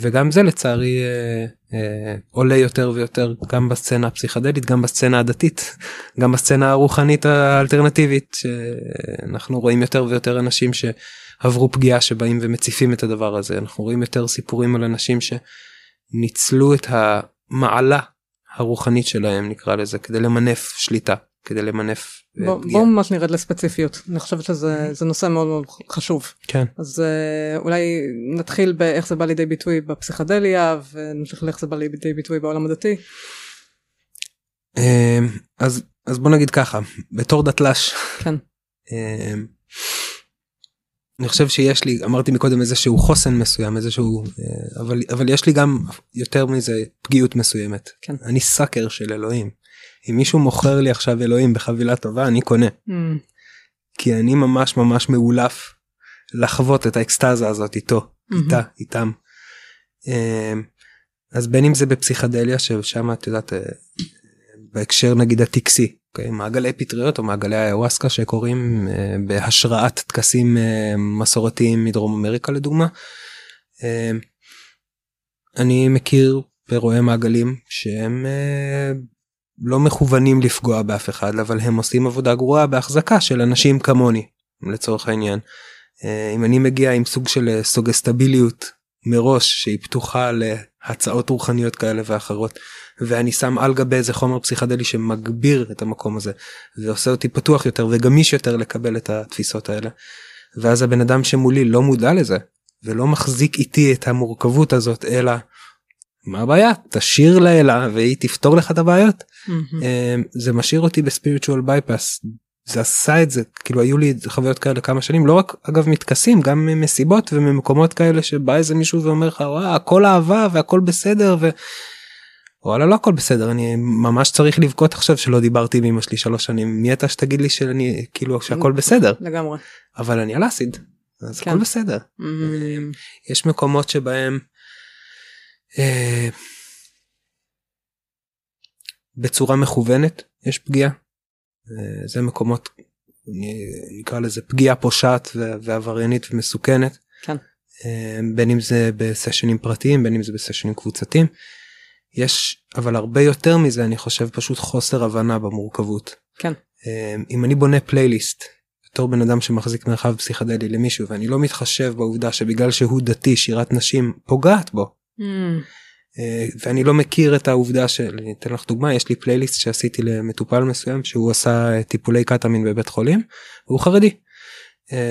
וגם זה לצערי אה, אה, עולה יותר ויותר גם בסצנה הפסיכדלית גם בסצנה הדתית [laughs] גם בסצנה הרוחנית האלטרנטיבית שאנחנו רואים יותר ויותר אנשים שעברו פגיעה שבאים ומציפים את הדבר הזה. אנחנו רואים יותר סיפורים על אנשים שניצלו את המעלה הרוחנית שלהם נקרא לזה כדי למנף שליטה כדי למנף אה, בוא פגיעה. בוא ממש נרד לספציפיות אני חושבת שזה זה נושא מאוד מאוד חשוב כן אז אה, אולי נתחיל באיך זה בא לידי ביטוי בפסיכדליה ונמשיך לאיך זה בא לידי ביטוי בעולם הדתי. אה, אז אז בוא נגיד ככה בתור דתל"ש כן. [laughs] אמ, אני חושב שיש לי אמרתי מקודם איזשהו חוסן מסוים איזשהו אה, אבל אבל יש לי גם יותר מזה פגיעות מסוימת כן. אני סאקר של אלוהים אם מישהו מוכר לי עכשיו אלוהים בחבילה טובה אני קונה Mm, כי אני ממש ממש מאולף לחוות את האקסטזה הזאת איתו מהמם. איתה איתם. אמ, אז בין אם זה בפסיכדליה ששם את יודעת אה, בהקשר נגיד הטקסי אוקיי? מעגלי פטריות או מעגלי האיווסקה שקורים אה, בהשראת טקסים אה, מסורתיים מדרום אמריקה לדוגמה. אה, אני מכיר ורואי מעגלים שהם לא מכוונים לפגוע באף אחד אבל הם עושים עבודה גרועה בהחזקה של אנשים כמוני לצורך העניין. אה, אם אני מגיע עם סוג של אה, סוגסטביליות מראש שהיא פתוחה להצעות רוחניות כאלה ואחרות ואני שם על גבי איזה חומר פסיכדלי שמגביר את המקום הזה ועושה אותי פתוח יותר וגמיש יותר לקבל את התפיסות האלה. ואז הבן אדם שמולי לא מודע לזה ולא מחזיק איתי את המורכבות הזאת אלא מה הבעיה? תשאיר לאלה והיא תפתור לך את הבעיות. mm-hmm. זה משאיר אותי בספיריטואל בייפס זה עשה את זה כאילו היו לי חוויות כאלה כמה שנים לא רק אגב מתכסים גם ממסיבות וממקומות כאלה שבא איזה מישהו ואומר לך וואה הכל אהבה והכל בסדר ו... וואלה לא הכל בסדר אני ממש צריך לבכות עכשיו שלא דיברתי עם אמא שלי שלוש שנים. מי אתה שתגיד לי שאני כאילו שהכל בסדר? לגמרי. אבל אני על אסיד אז כן. הכל בסדר. mm-hmm. יש מקומות שבהם אה, בצורה מכוונת יש פגיעה אה, זה מקומות נקרא לזה פגיעה פושעת ועבריינית ומסוכנת כן. אה, בין אם זה בסשנים פרטיים בין אם זה בסשנים קבוצתיים. יש אבל הרבה יותר מזה אני חושב פשוט חוסר הבנה במורכבות. כן. אם אני בונה פלייליסט בתור בן אדם שמחזיק מרחב פסיכדלי למישהו ואני לא מתחשב בעובדה שבגלל שהוא דתי שירת נשים פוגעת בו. Mm. ואני לא מכיר את העובדה של אתן לך דוגמה יש לי פלייליסט שעשיתי למטופל מסוים שהוא עשה טיפולי קטאמין בבית חולים והוא חרדי.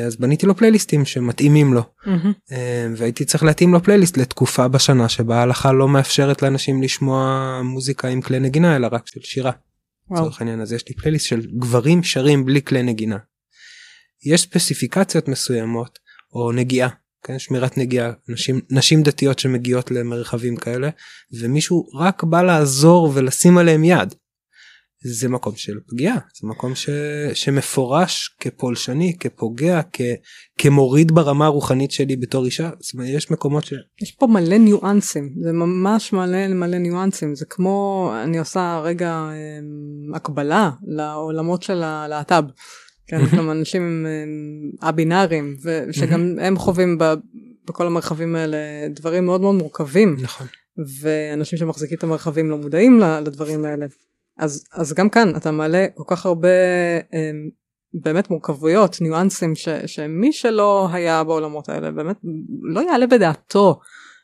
אז בניתי לו פלייליסטים שמתאימים לו mm-hmm. והייתי צריך להתאים לו פלייליסט לתקופה בשנה שבה ההלכה לא מאפשרת לאנשים לשמוע מוזיקה עם כלי נגינה אלא רק של שירה. לצורך העניין אז יש לי פלייליסט של גברים שרים בלי כלי נגינה. יש ספציפיקציות מסוימות או נגיעה כן, שמירת נגיעה נשים נשים דתיות שמגיעות למרחבים כאלה ומישהו רק בא לעזור ולשים עליהם יד. זה מקום של פגיעה זה מקום ש... שמפורש כפולשני כפוגע כ... כמוריד ברמה הרוחנית שלי בתור אישה זאת אומרת, יש מקומות ש... יש פה מלא ניואנסים זה ממש מלא מלא ניואנסים זה כמו אני עושה רגע אמ, הקבלה לעולמות של הלהט"ב. כן, גם אנשים הם א-בינאריים, ושגם הם חווים בכל המרחבים האלה דברים מאוד מאוד מורכבים. נכון. ואנשים שמחזיקים את המרחבים לא מודעים לדברים האלה. אז, אז גם כאן אתה מעלה כל כך הרבה הם, באמת מורכבויות, ניואנסים, ש, שמי שלא היה בעולמות האלה באמת לא יעלה בדעתו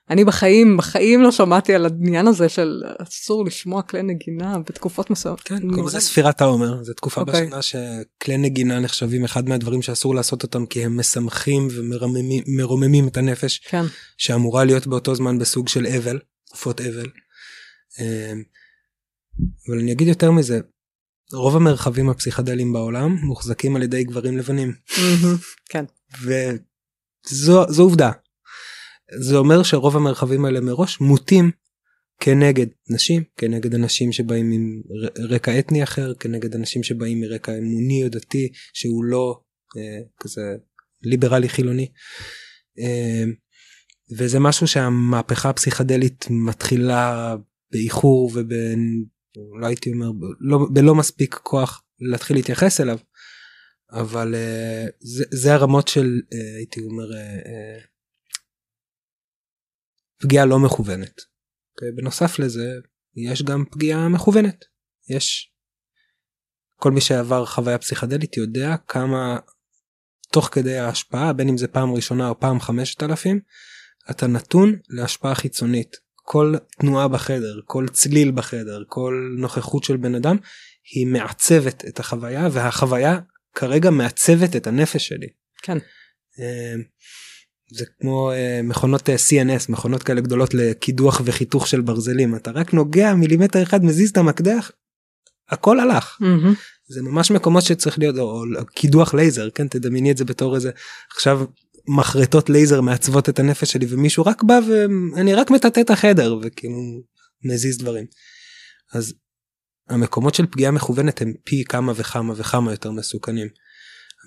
אני בחיים בחיים לא שמעתי על העניין הזה של אסור לשמוע כלי נגינה בתקופות מסוימות. כן, קוראים לזה ספירת העומר, זו תקופה okay. אוקיי. בשנה שכלי נגינה נחשבים אחד מהדברים שאסור לעשות אותם כי הם משמחים ומרוממים את הנפש, כן. שאמורה להיות באותו זמן בסוג של אבל, תקופות אבל. אמ, אבל אני אגיד יותר מזה, רוב המרחבים הפסיכדליים בעולם מוחזקים על ידי גברים לבנים. כן. וזו עובדה. זה אומר שרוב המרחבים האלה מראש מוטים כנגד נשים, כנגד אנשים שבאים עם רקע אתני אחר, כנגד אנשים שבאים מרקע אמוני או דתי שהוא לא אה, כזה ליברלי חילוני. אה, וזה משהו שהמהפכה הפסיכדלית מתחילה באיחור וב... לא הייתי אומר לא, בלא מספיק כוח להתחיל להתייחס אליו אבל uh, זה, זה הרמות של uh, הייתי אומר uh, פגיעה לא מכוונת. בנוסף לזה יש גם פגיעה מכוונת. יש כל מי שעבר חוויה פסיכדלית יודע כמה תוך כדי ההשפעה בין אם זה פעם ראשונה או פעם 5000 אתה נתון להשפעה חיצונית כל תנועה בחדר כל צליל בחדר כל נוכחות של בן אדם היא מעצבת את החוויה והחוויה כרגע מעצבת את הנפש שלי. כן. אה, זה כמו uh, מכונות אה, CNC מכונות כאלה גדולות לקידוח וחיתוך של ברזלים אתה רק נוגע מילימטר אחד מזיז את המקדח הכל הלך mm-hmm. זה ממש מקומות שצריך להיות או, או קידוח לייזר כן תדמייני את זה בתור איזה עכשיו מחרטות לייזר מעצבות את הנפש שלי ומישהו רק בא ואני רק מטאטא את החדר וכאילו מזיז דברים. אז המקומות של פגיעה מכוונת הם פי כמה וכמה וכמה יותר מסוכנים.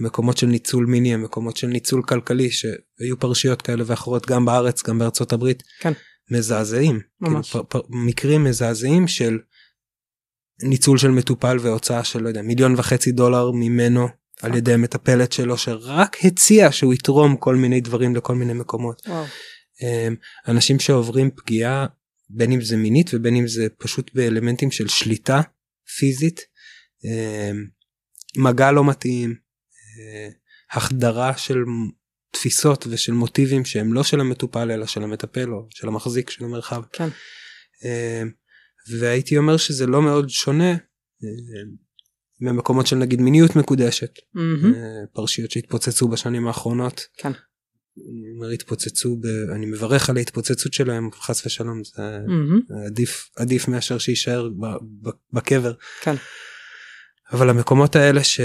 מקומות של ניצול מיני הם מקומות של ניצול כלכלי שהיו פרשיות כאלה ואחרות גם בארץ גם בארצות הברית כן. מזעזעים ממש. כאילו, פ, פ, מקרים מזעזעים של ניצול של מטופל והוצאה של לא יודע מיליון וחצי דולר ממנו על ידי המטפלת שלו שרק הציע שהוא יתרום כל מיני דברים לכל מיני מקומות. וואו. אמ, אנשים שעוברים פגיעה בין אם זה מינית ובין אם זה פשוט באלמנטים של שליטה פיזית, אה, מגע לא מתאים, החדרה של תפיסות ושל מוטיבים שהם לא של המטופל אלא של המטפל או של המחזיק של המרחב. כן. והייתי אומר שזה לא מאוד שונה ממקומות של נגיד מיניות מקודשת, Mm-hmm. פרשיות שהתפוצצו בשנים האחרונות. כן. אומר התפוצצו, ב... אני מברך על ההתפוצצות שלהם, חס ושלום, זה Mm-hmm. עדיף, עדיף מאשר שיישאר ב... ב... בקבר. כן. אבל המקומות האלה ש...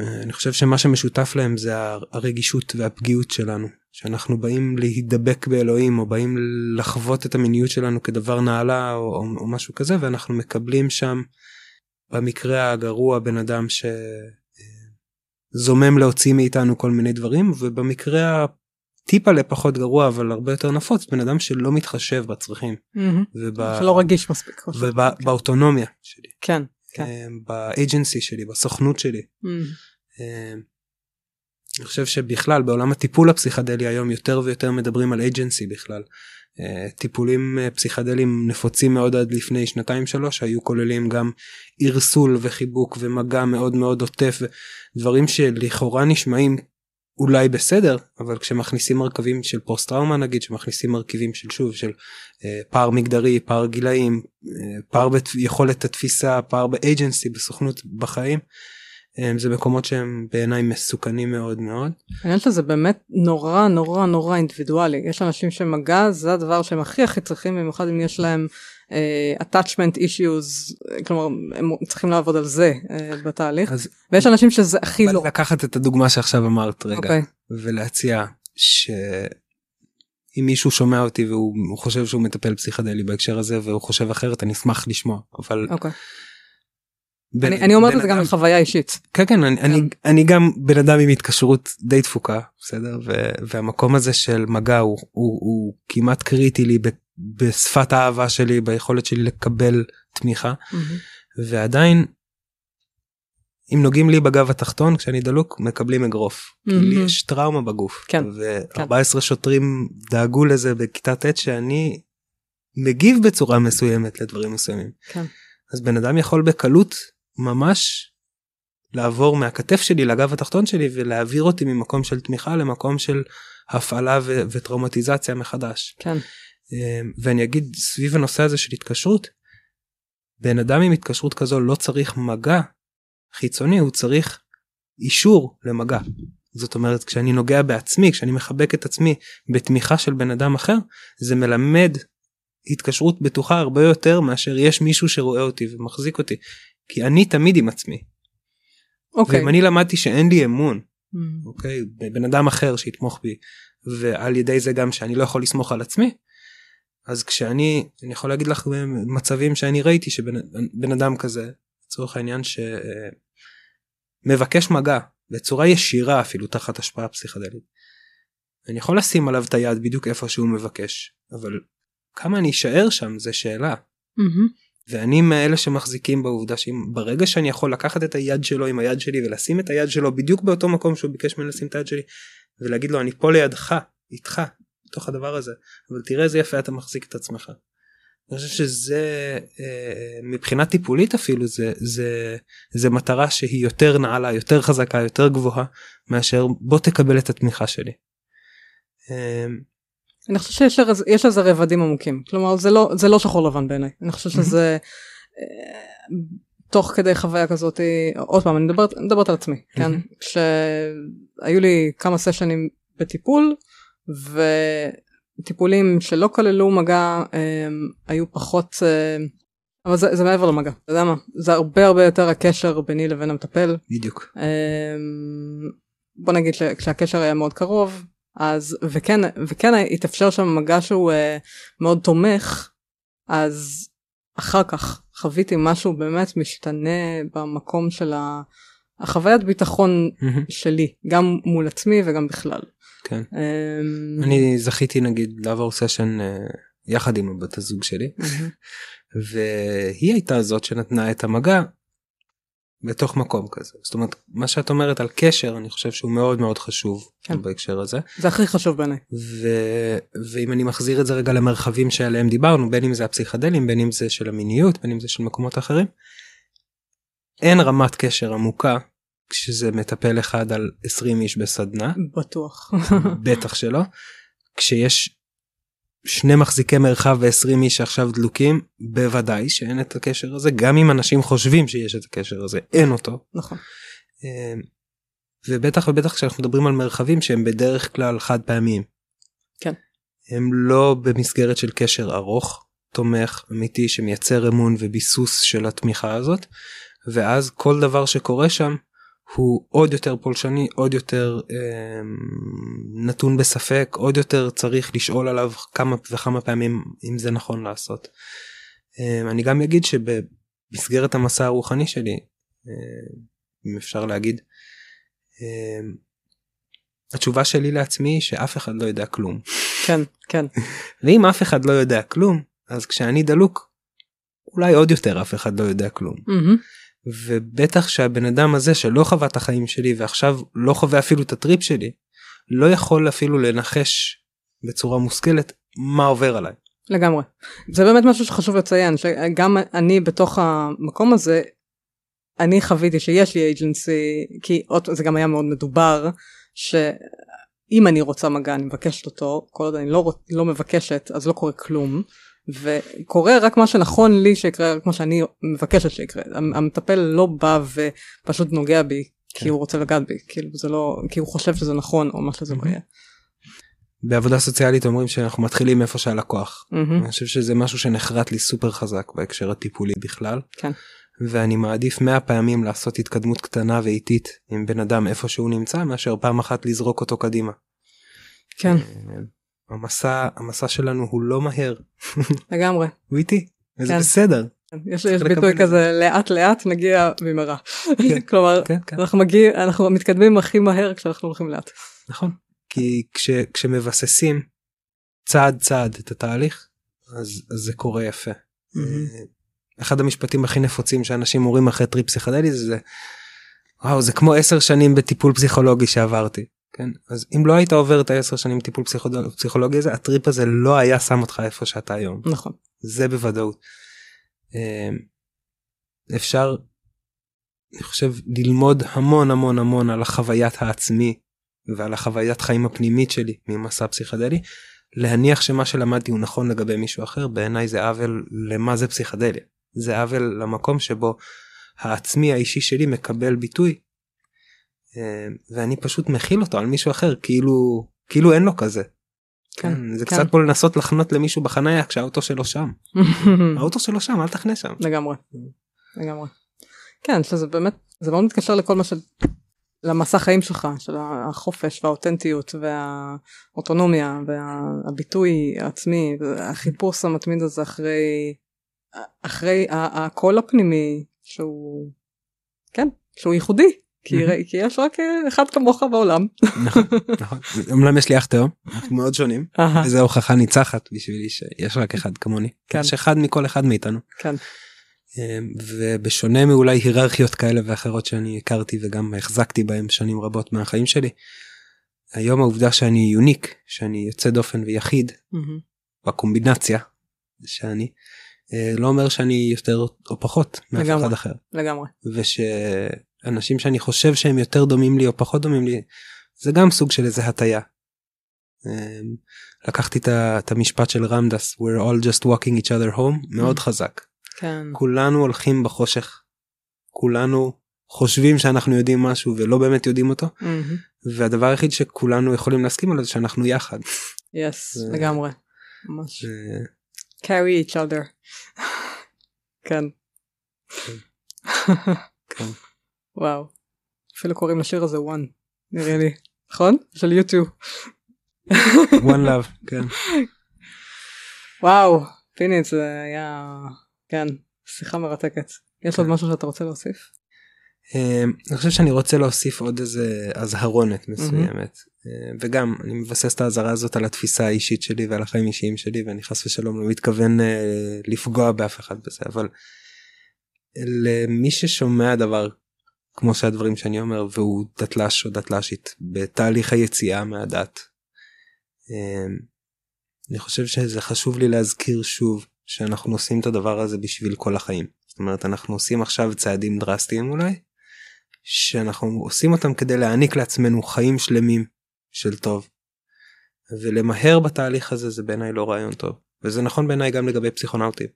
אני חושב שמה שמשותף להם זה הרגישות והפגיעות שלנו, שאנחנו באים להידבק באלוהים או באים לחוות את המיניות שלנו כדבר נעלה או, או, או משהו כזה ואנחנו מקבלים שם במקרה הגרוע בן אדם שזומם להוציא מאיתנו כל מיני דברים ובמקרה הטיפה לפחות גרוע אבל הרבה יותר נפוץ בן אדם שלא מתחשב בצרכים. Mm-hmm. וב... שלא רגיש מספיק. ובאוטונומיה שלי. כן. כן. באג'נסי שלי בסוכנות שלי. Mm-hmm. אני חושב שבכלל בעולם הטיפול הפסיכדלי היום יותר ויותר מדברים על אג'נסי בכלל. טיפולים פסיכדליים נפוצים מאוד עד לפני שנתיים שלוש היו כוללים גם ערסול וחיבוק ומגע מאוד מאוד עוטף דברים שלכאורה נשמעים אולי בסדר אבל כשמכניסים מרכבים של פוסט טראומה נגיד שמכניסים מרכיבים של שוב של אה, פער מגדרי פער גילאים אה, פער ביכולת התפיסה פער באג'נסי בסוכנות בחיים. אה, זה מקומות שהם בעיניי מסוכנים מאוד מאוד. העניין שזה באמת נורא נורא נורא אינדיבידואלי יש אנשים שמגע זה הדבר שהם הכי הכי צריכים במיוחד אם יש להם attachment issues כלומר הם צריכים לעבוד על זה uh, בתהליך אז ויש אנשים שזה הכי לא. לקחת את הדוגמה שעכשיו אמרת רגע okay. אוקיי. ולהציע שאם מישהו שומע אותי והוא חושב שהוא מטפל פסיכדלי בהקשר הזה והוא חושב אחרת אני אשמח לשמוע אבל. Okay. בין, אני, אני אומרת את זה גם מחוויה אישית. כן כן אני, אני, אני גם בן אדם עם התקשרות די תפוקה בסדר ו, והמקום הזה של מגע הוא, הוא, הוא כמעט קריטי לי בשפת האהבה שלי ביכולת שלי לקבל תמיכה Mm-hmm. ועדיין אם נוגעים לי בגב התחתון כשאני דלוק מקבלים אגרוף Mm-hmm. כי לי יש טראומה בגוף כן, ו-14 שוטרים דאגו לזה בכיתה ט' שאני מגיב בצורה מסוימת לדברים מסוימים כן. אז בן אדם יכול בקלות ממש לעבור מהכתף שלי לגב התחתון שלי ולהעביר אותי ממקום של תמיכה למקום של הפעלה ו- וטראומטיזציה מחדש. כן. אמ, ואני אגיד סביב הנושא הזה של התקשרות, בן אדם עם התקשרות כזו לא צריך מגע חיצוני, הוא צריך אישור למגע. זאת אומרת כשאני נוגע בעצמי, כשאני מחבק את עצמי בתמיכה של בן אדם אחר, זה מלמד התקשרות בטוחה הרבה יותר מאשר יש מישהו שרואה אותי ומחזיק אותי. כי אני תמיד עם עצמי. אוקיי. ואם אני למדתי שאין לי אמון, Mm. אוקיי, בבן אדם אחר שיתמוך בי, ועל ידי זה גם שאני לא יכול לסמוך על עצמי, אז כשאני, אני יכול להגיד לך במצבים שאני ראיתי שבן אדם כזה, לצורך העניין שמבקש מגע בצורה ישירה אפילו תחת השפעה פסיכדלית. אני יכול לשים עליו את היד בדיוק איפה שהוא מבקש, אבל כמה אני אשאר שם זה שאלה. Mm-hmm. ואני מאלה שמחזיקים בעובדה שאם ברגע שאני יכול לקחת את היד שלו עם היד שלי ולשים את היד שלו בדיוק באותו מקום שהוא ביקש ממני לשים את היד שלי ולהגיד לו אני פה לידך איתך בתוך הדבר הזה אבל תראה איזה יפה אתה מחזיק את עצמך. אני חושב שזה אה, מבחינה טיפולית אפילו זה זה זה מטרה שהיא יותר נעלה יותר חזקה יותר גבוהה מאשר בוא תקבל את התמיכה שלי. אה, אני חושבת שיש לזה רבדים עמוקים. כלומר זה לא זה לא שחור לבן בעיניי. אני חושבת שזה אה, תוך כדי חוויה כזאת עוד פעם אני מדברת אני מדברת על עצמי כן? כשהיו לי כמה סשנים בטיפול וטיפולים שלא כללו מגע הם, היו פחות אה, אבל זה, זה מעבר למגע אתה יודע מה? זה הרבה הרבה יותר הקשר ביני לבין המטפל. בדיוק. הם, בוא נגיד כשהקשר היה מאוד קרוב אז וכן וכן התאפשר שם מגע שהוא uh, מאוד תומך אז אחר כך חוויתי משהו באמת משתנה במקום של החוויית ביטחון שלי גם מול עצמי וגם בכלל. כן. Um... אני זכיתי נגיד לעבור סשן uh, יחד עם בת הזוג שלי והיא הייתה זאת שנתנה את המגע בתוך מקום כזה זאת אומרת מה שאת אומרת על קשר אני חושב שהוא מאוד מאוד חשוב כן. בהקשר הזה זה הכי חשוב בעיניי ו... ואם אני מחזיר את זה רגע למרחבים שעליהם דיברנו בין אם זה הפסיכדלים בין אם זה של המיניות בין אם זה של מקומות אחרים. אין רמת קשר עמוקה כשזה מטפל אחד על 20 איש בסדנה בטוח בטח שלא כשיש שני מחזיקי מרחב ו-20 איש עכשיו דלוקים בוודאי שאין את הקשר הזה גם אם אנשים חושבים שיש את הקשר הזה אין אותו. נכון. אמ, ובטח ובטח כשאנחנו מדברים על מרחבים שהם בדרך כלל חד פעמיים. כן. הם לא במסגרת של קשר ארוך תומך אמיתי שמייצר אמון וביסוס של התמיכה הזאת ואז כל דבר שקורה שם הוא עוד יותר פולשני עוד יותר אה, נתון בספק עוד יותר צריך לשאול עליו כמה וכמה פעמים אם זה נכון לעשות. אה, אני גם אגיד שבמסגרת המסע הרוחני שלי אה, אם אפשר להגיד אה, התשובה שלי לעצמי היא שאף אחד לא יודע כלום. כן כן. [laughs] ואם אף אחד לא יודע כלום אז כשאני דלוק אולי עוד יותר אף אחד לא יודע כלום. Mm-hmm. ובטח שהבן אדם הזה שלא חווה את החיים שלי ועכשיו לא חווה אפילו את הטריפ שלי לא יכול אפילו לנחש בצורה מושכלת מה עובר עליי. לגמרי. זה באמת משהו שחשוב לציין שגם אני בתוך המקום הזה אני חוויתי שיש לי אייג'נסי כי זה גם היה מאוד מדובר שאם אני רוצה מגע אני מבקשת אותו כל עוד אני לא, לא מבקשת אז לא קורה כלום. וקורה רק מה שנכון לי שיקרה רק מה שאני מבקשת שיקרה המטפל לא בא ופשוט נוגע בי כי כן. הוא רוצה לגעת בי כאילו זה לא כי הוא חושב שזה נכון או מה שזה לא יהיה. בעבודה סוציאלית אומרים שאנחנו מתחילים איפה שהלקוח אני חושב שזה משהו שנחרט לי סופר חזק בהקשר הטיפולי בכלל כן. ואני מעדיף 100 פעמים לעשות התקדמות קטנה ואיטית עם בן אדם איפה שהוא נמצא מאשר פעם אחת לזרוק אותו קדימה. כן. אה, המסע המסע שלנו הוא לא מהר. לגמרי. הוא איטי. וזה כן. בסדר. יש, יש ביטוי כזה לאט לאט נגיע במהרה. כן, [laughs] כלומר כן, כן. אנחנו מגיעים אנחנו מתקדמים הכי מהר כשאנחנו הולכים לאט. נכון. כי כש, כשמבססים צעד צעד את התהליך אז, אז זה קורה יפה. Mm-hmm. אחד המשפטים הכי נפוצים שאנשים אומרים אחרי טריפ פסיכדלי זה וואו זה כמו עשר שנים בטיפול פסיכולוגי שעברתי. כן אז אם לא היית עובר את העשר שנים טיפול פסיכולוגי הזה הטריפ הזה לא היה שם אותך איפה שאתה היום. נכון. זה בוודאות. אמ, אפשר אני חושב ללמוד המון המון המון על החוויית העצמי ועל החוויית חיים הפנימית שלי ממסע פסיכדלי. להניח שמה שלמדתי הוא נכון לגבי מישהו אחר בעיניי זה עוול למה זה פסיכדליה. זה עוול למקום שבו העצמי האישי שלי מקבל ביטוי ואני פשוט מכיל אותו על מישהו אחר כאילו כאילו אין לו כזה. כן, כן, זה כן. קצת פה לנסות לחנות למישהו בחניה כשהאוטו שלו שם. [laughs] האוטו שלו שם אל תחנה שם. לגמרי. לגמרי. כן שזה באמת זה מאוד מתקשר לכל מה ש... למסע חיים שלך של החופש והאותנטיות והאוטונומיה והביטוי העצמי והחיפוש המתמיד הזה אחרי אחרי הקול הפנימי שהוא כן שהוא ייחודי כי, כי יש רק אה, אחד כמוך בעולם. נכון, נכון. אומנם יש לי אח תאום, אנחנו מאוד שונים, וזו הוכחה ניצחת בשבילי שיש רק אחד כמוני. כן. יש אחד מכל אחד מאיתנו. כן. אמ, ובשונה מאולי היררכיות כאלה ואחרות שאני הכרתי וגם החזקתי בהם שנים רבות מהחיים שלי, היום העובדה שאני יוניק, שאני יוצא דופן ויחיד, בקומבינציה שאני, אה, לא אומר שאני יותר או פחות מאף אחד אחר. לגמרי. וש... אנשים שאני חושב שהם יותר דומים לי או פחות דומים לי זה גם סוג של איזה הטיה. אמ, לקחתי את המשפט של רמדס we're all just walking each other home מאוד mm. חזק. כן. כולנו הולכים בחושך. כולנו חושבים שאנחנו יודעים משהו ולא באמת יודעים אותו mm-hmm. והדבר היחיד שכולנו יכולים להסכים עליו זה שאנחנו יחד. יס yes, לגמרי. ממש. carry each other. [laughs] כן. כן. [laughs] כן. וואו. אפילו קוראים לשיר הזה one נראה לי נכון של יוטיוב. one love כן. וואו פיני זה היה כן שיחה מרתקת יש עוד משהו שאתה רוצה להוסיף? אמ, אני חושב שאני רוצה להוסיף עוד איזה אזהרונת מסוימת אמ, וגם אני מבסס את האזהרה הזאת על התפיסה האישית שלי ועל החיים האישיים שלי ואני חס ושלום לא מתכוון אה, לפגוע באף אחד בזה אבל למי ששומע דבר כמו שהדברים שאני אומר והוא דתל"ש או דתל"שית בתהליך היציאה מהדת. אמ, אני חושב שזה חשוב לי להזכיר שוב שאנחנו עושים את הדבר הזה בשביל כל החיים. זאת אומרת אנחנו עושים עכשיו צעדים דרסטיים אולי שאנחנו עושים אותם כדי להעניק לעצמנו חיים שלמים של טוב. ולמהר בתהליך הזה זה בעיניי לא רעיון טוב וזה נכון בעיניי גם לגבי פסיכונאוטים.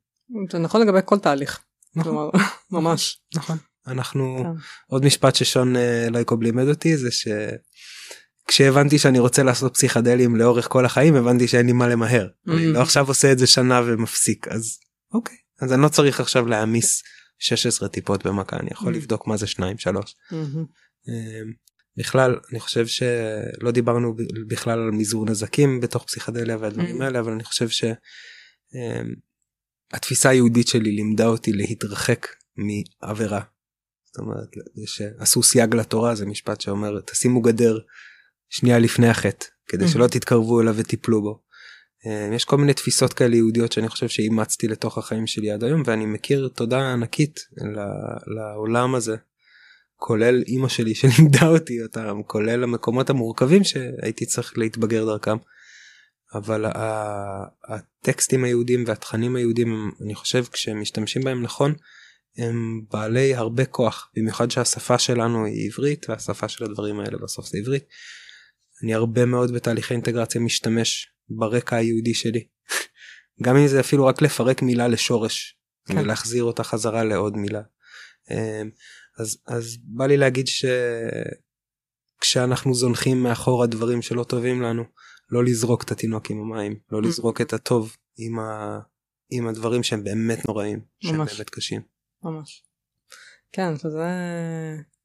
זה נכון לגבי כל תהליך. נכון. כלומר, [laughs] ממש. נכון. אנחנו כן. עוד משפט ששון אה, לייקוב לימד אותי זה שכשהבנתי שאני רוצה לעשות פסיכדלים לאורך כל החיים הבנתי שאין לי מה למהר. Mm-hmm. אני לא עכשיו עושה את זה שנה ומפסיק אז אוקיי אז אני לא צריך עכשיו להעמיס 16 טיפות במכה אני יכול mm-hmm. לבדוק מה זה 2 3. Mm-hmm. בכלל אני חושב שלא דיברנו בכלל על מזעור נזקים בתוך פסיכדליה והדברים mm-hmm. האלה אבל אני חושב שהתפיסה היהודית שלי לימדה אותי להתרחק מעבירה זאת אומרת שעשו סייג לתורה זה משפט שאומר תשימו גדר שנייה לפני החטא כדי שלא תתקרבו אליו ותיפלו בו. אה, יש כל מיני תפיסות כאלה יהודיות שאני חושב שאימצתי לתוך החיים שלי עד היום ואני מכיר תודה ענקית לעולם הזה כולל אימא שלי שלימדה [laughs] אותי אותם כולל המקומות המורכבים שהייתי צריך להתבגר דרכם. אבל הטקסטים היהודים והתכנים היהודים אני חושב כשהם משתמשים בהם נכון הם בעלי הרבה כוח במיוחד שהשפה שלנו היא עברית והשפה של הדברים האלה בסוף זה עברית. אני הרבה מאוד בתהליכי אינטגרציה משתמש ברקע היהודי שלי [laughs] גם אם זה אפילו רק לפרק מילה לשורש כן. ולהחזיר אותה חזרה לעוד מילה. אמ, אז אז בא לי להגיד שכשאנחנו זונחים מאחור הדברים שלא טובים לנו לא לזרוק את התינוק עם המים לא mm. לזרוק את הטוב עם, ה... עם הדברים שהם באמת נוראים שהם באמת קשים. ממש. כן, שזה...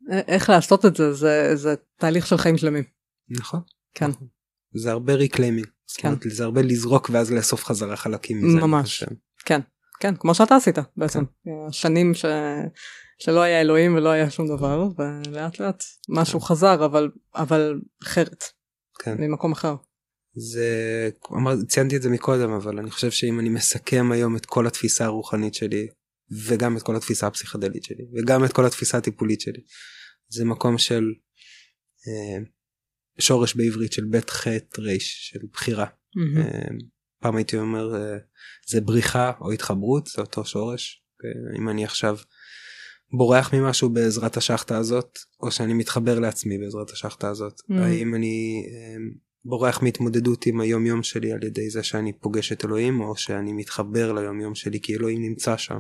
איך לעשות את זה, זה, זה תהליך של חיים שלמים. נכון. כן. נכון. זה הרבה reclaiming. כן. אומרת, זה הרבה לזרוק ואז לאסוף חזרה חלקים מזה. ממש. כן, כן, כמו שאתה עשית בעצם. כן. שנים ש... שלא היה אלוהים ולא היה שום דבר, ולאט לאט משהו כן. חזר, אבל, אבל אחרת. כן. ממקום אחר. זה, אמר, ציינתי את זה מקודם, אבל אני חושב שאם אני מסכם היום את כל התפיסה הרוחנית שלי, וגם את כל התפיסה הפסיכדלית שלי וגם את כל התפיסה הטיפולית שלי. זה מקום של אה, שורש בעברית של בית חטא ריש של בחירה. Mm-hmm. אה, פעם הייתי אומר אה, זה בריחה או התחברות זה אותו שורש. אה, אם אני עכשיו בורח ממשהו בעזרת השחטה הזאת או שאני מתחבר לעצמי בעזרת השחטה הזאת mm-hmm. האם אני אה, בורח מהתמודדות עם היום יום שלי על ידי זה שאני פוגש את אלוהים או שאני מתחבר ליום יום שלי כי אלוהים נמצא שם.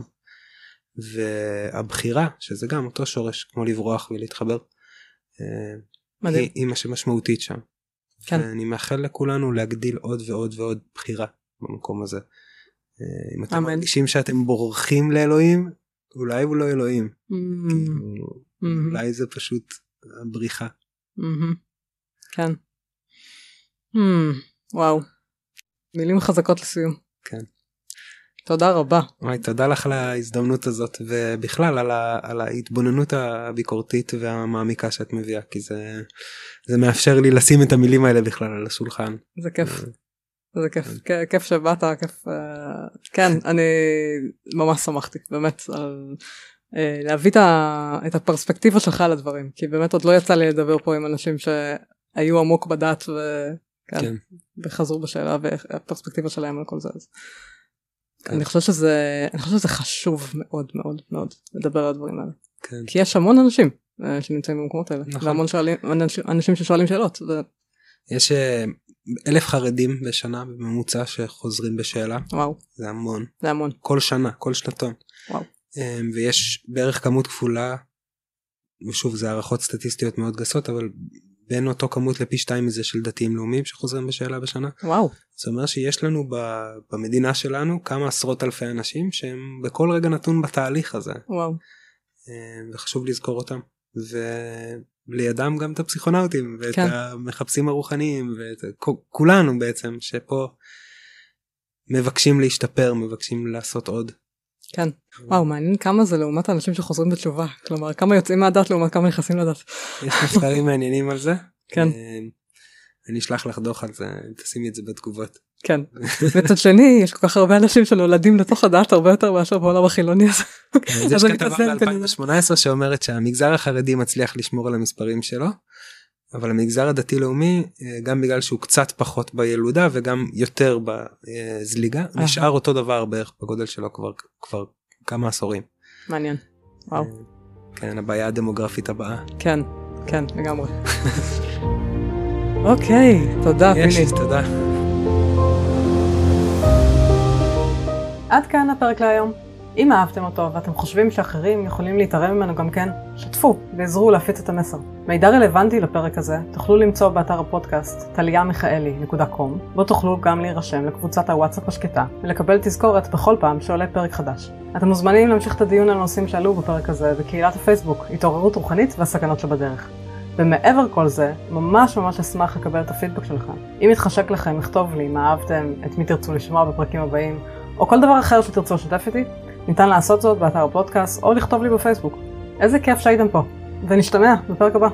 והבחירה שזה גם אותו שורש כמו לברוח ולהתחבר. אה, מדהים. היא, היא מה שמשמעותית שם. כן. ואני מאחל לכולנו להגדיל עוד ועוד ועוד בחירה במקום הזה. אה, אם אתם מרגישים שאתם בורחים לאלוהים אולי הוא לא אלוהים. Mm-hmm. אולי זה פשוט הבריחה. Mm-hmm. כן. Mm, וואו. מילים חזקות לסיום. כן. תודה רבה. וואי, תודה לך על ההזדמנות הזאת ובכלל על, ה, על ההתבוננות הביקורתית והמעמיקה שאת מביאה כי זה, זה מאפשר לי לשים את המילים האלה בכלל על השולחן. זה כיף. זה כיף, כן. כיף שבאת, כיף, אה, כן, אני ממש שמחתי, באמת, על אה, להביא את הפרספקטיבה שלך על הדברים, כי באמת עוד לא יצא לי לדבר פה עם אנשים שהיו עמוק בדת וכן, כן. וחזרו בשאלה והפרספקטיבה שלהם על כל זה. אז. כן. אני חושבת שזה אני חושבת שזה חשוב מאוד מאוד מאוד לדבר על הדברים האלה. כן. כי יש המון אנשים uh, שנמצאים במקומות האלה נכון. והמון שואלים אנשים, אנשים ששואלים שאלות. ו... יש uh, אלף חרדים בשנה בממוצע שחוזרים בשאלה. וואו. זה המון. זה המון. כל שנה כל שנתון. וואו. Um, ויש בערך כמות כפולה. ושוב זה הערכות סטטיסטיות מאוד גסות אבל בין אותו כמות לפי שתיים מזה של דתיים לאומיים שחוזרים בשאלה בשנה. וואו. זה אומר שיש לנו במדינה שלנו כמה עשרות אלפי אנשים שהם בכל רגע נתון בתהליך הזה. וואו. אה, וחשוב לזכור אותם. ולידם גם את הפסיכונאוטים ואת כן. המחפשים הרוחניים ואת כולנו בעצם שפה מבקשים להשתפר מבקשים לעשות עוד. כן. וואו מעניין כמה זה לעומת האנשים שחוזרים בתשובה כלומר כמה יוצאים מהדת לעומת כמה נכנסים לדת. יש מחקרים מעניינים על זה. כן. אה, אני אשלח לך דוח על זה תשימי את זה בתגובות. כן. [laughs] מצד שני יש כל כך הרבה אנשים שנולדים לתוך הדת הרבה יותר מאשר בעולם החילוני הזה. כן, יש כתבה ב-2018 שאומרת שהמגזר החרדי מצליח לשמור על המספרים שלו. אבל המגזר הדתי לאומי אה, גם בגלל שהוא קצת פחות בילודה וגם יותר בזליגה נשאר אותו דבר בערך בגודל שלו כבר כבר כמה עשורים. מעניין. וואו. כן הבעיה הדמוגרפית הבאה. כן כן לגמרי. אוקיי תודה פיני. תודה. עד כאן הפרק להיום. אם אהבתם אותו ואתם חושבים שאחרים יכולים להתערב ממנו גם כן, שתפו ועזרו להפיץ את המסר. מידע רלוונטי לפרק הזה תוכלו למצוא באתר הפודקאסט טליאמיכאלי.com, בו תוכלו גם להירשם לקבוצת הוואטסאפ השקטה ולקבל תזכורת בכל פעם שעולה פרק חדש. אתם מוזמנים להמשיך את הדיון על הנושאים שעלו בפרק הזה בקהילת הפייסבוק התעוררות רוחנית והסכנות שבדרך. ומעבר כל זה, ממש ממש אשמח לקבל את הפידבק שלכם. אם יתחשק לכם, לכתוב לי מה אהבתם, את מי תרצו לשמוע בפרקים הבאים, או כל דבר אחר שתרצו לשתף איתי, ניתן לעשות זאת באתר הפודקאסט או לכתוב לי בפייסבוק. איזה כיף שהייתם פה, ונשתמע בפרק הבא.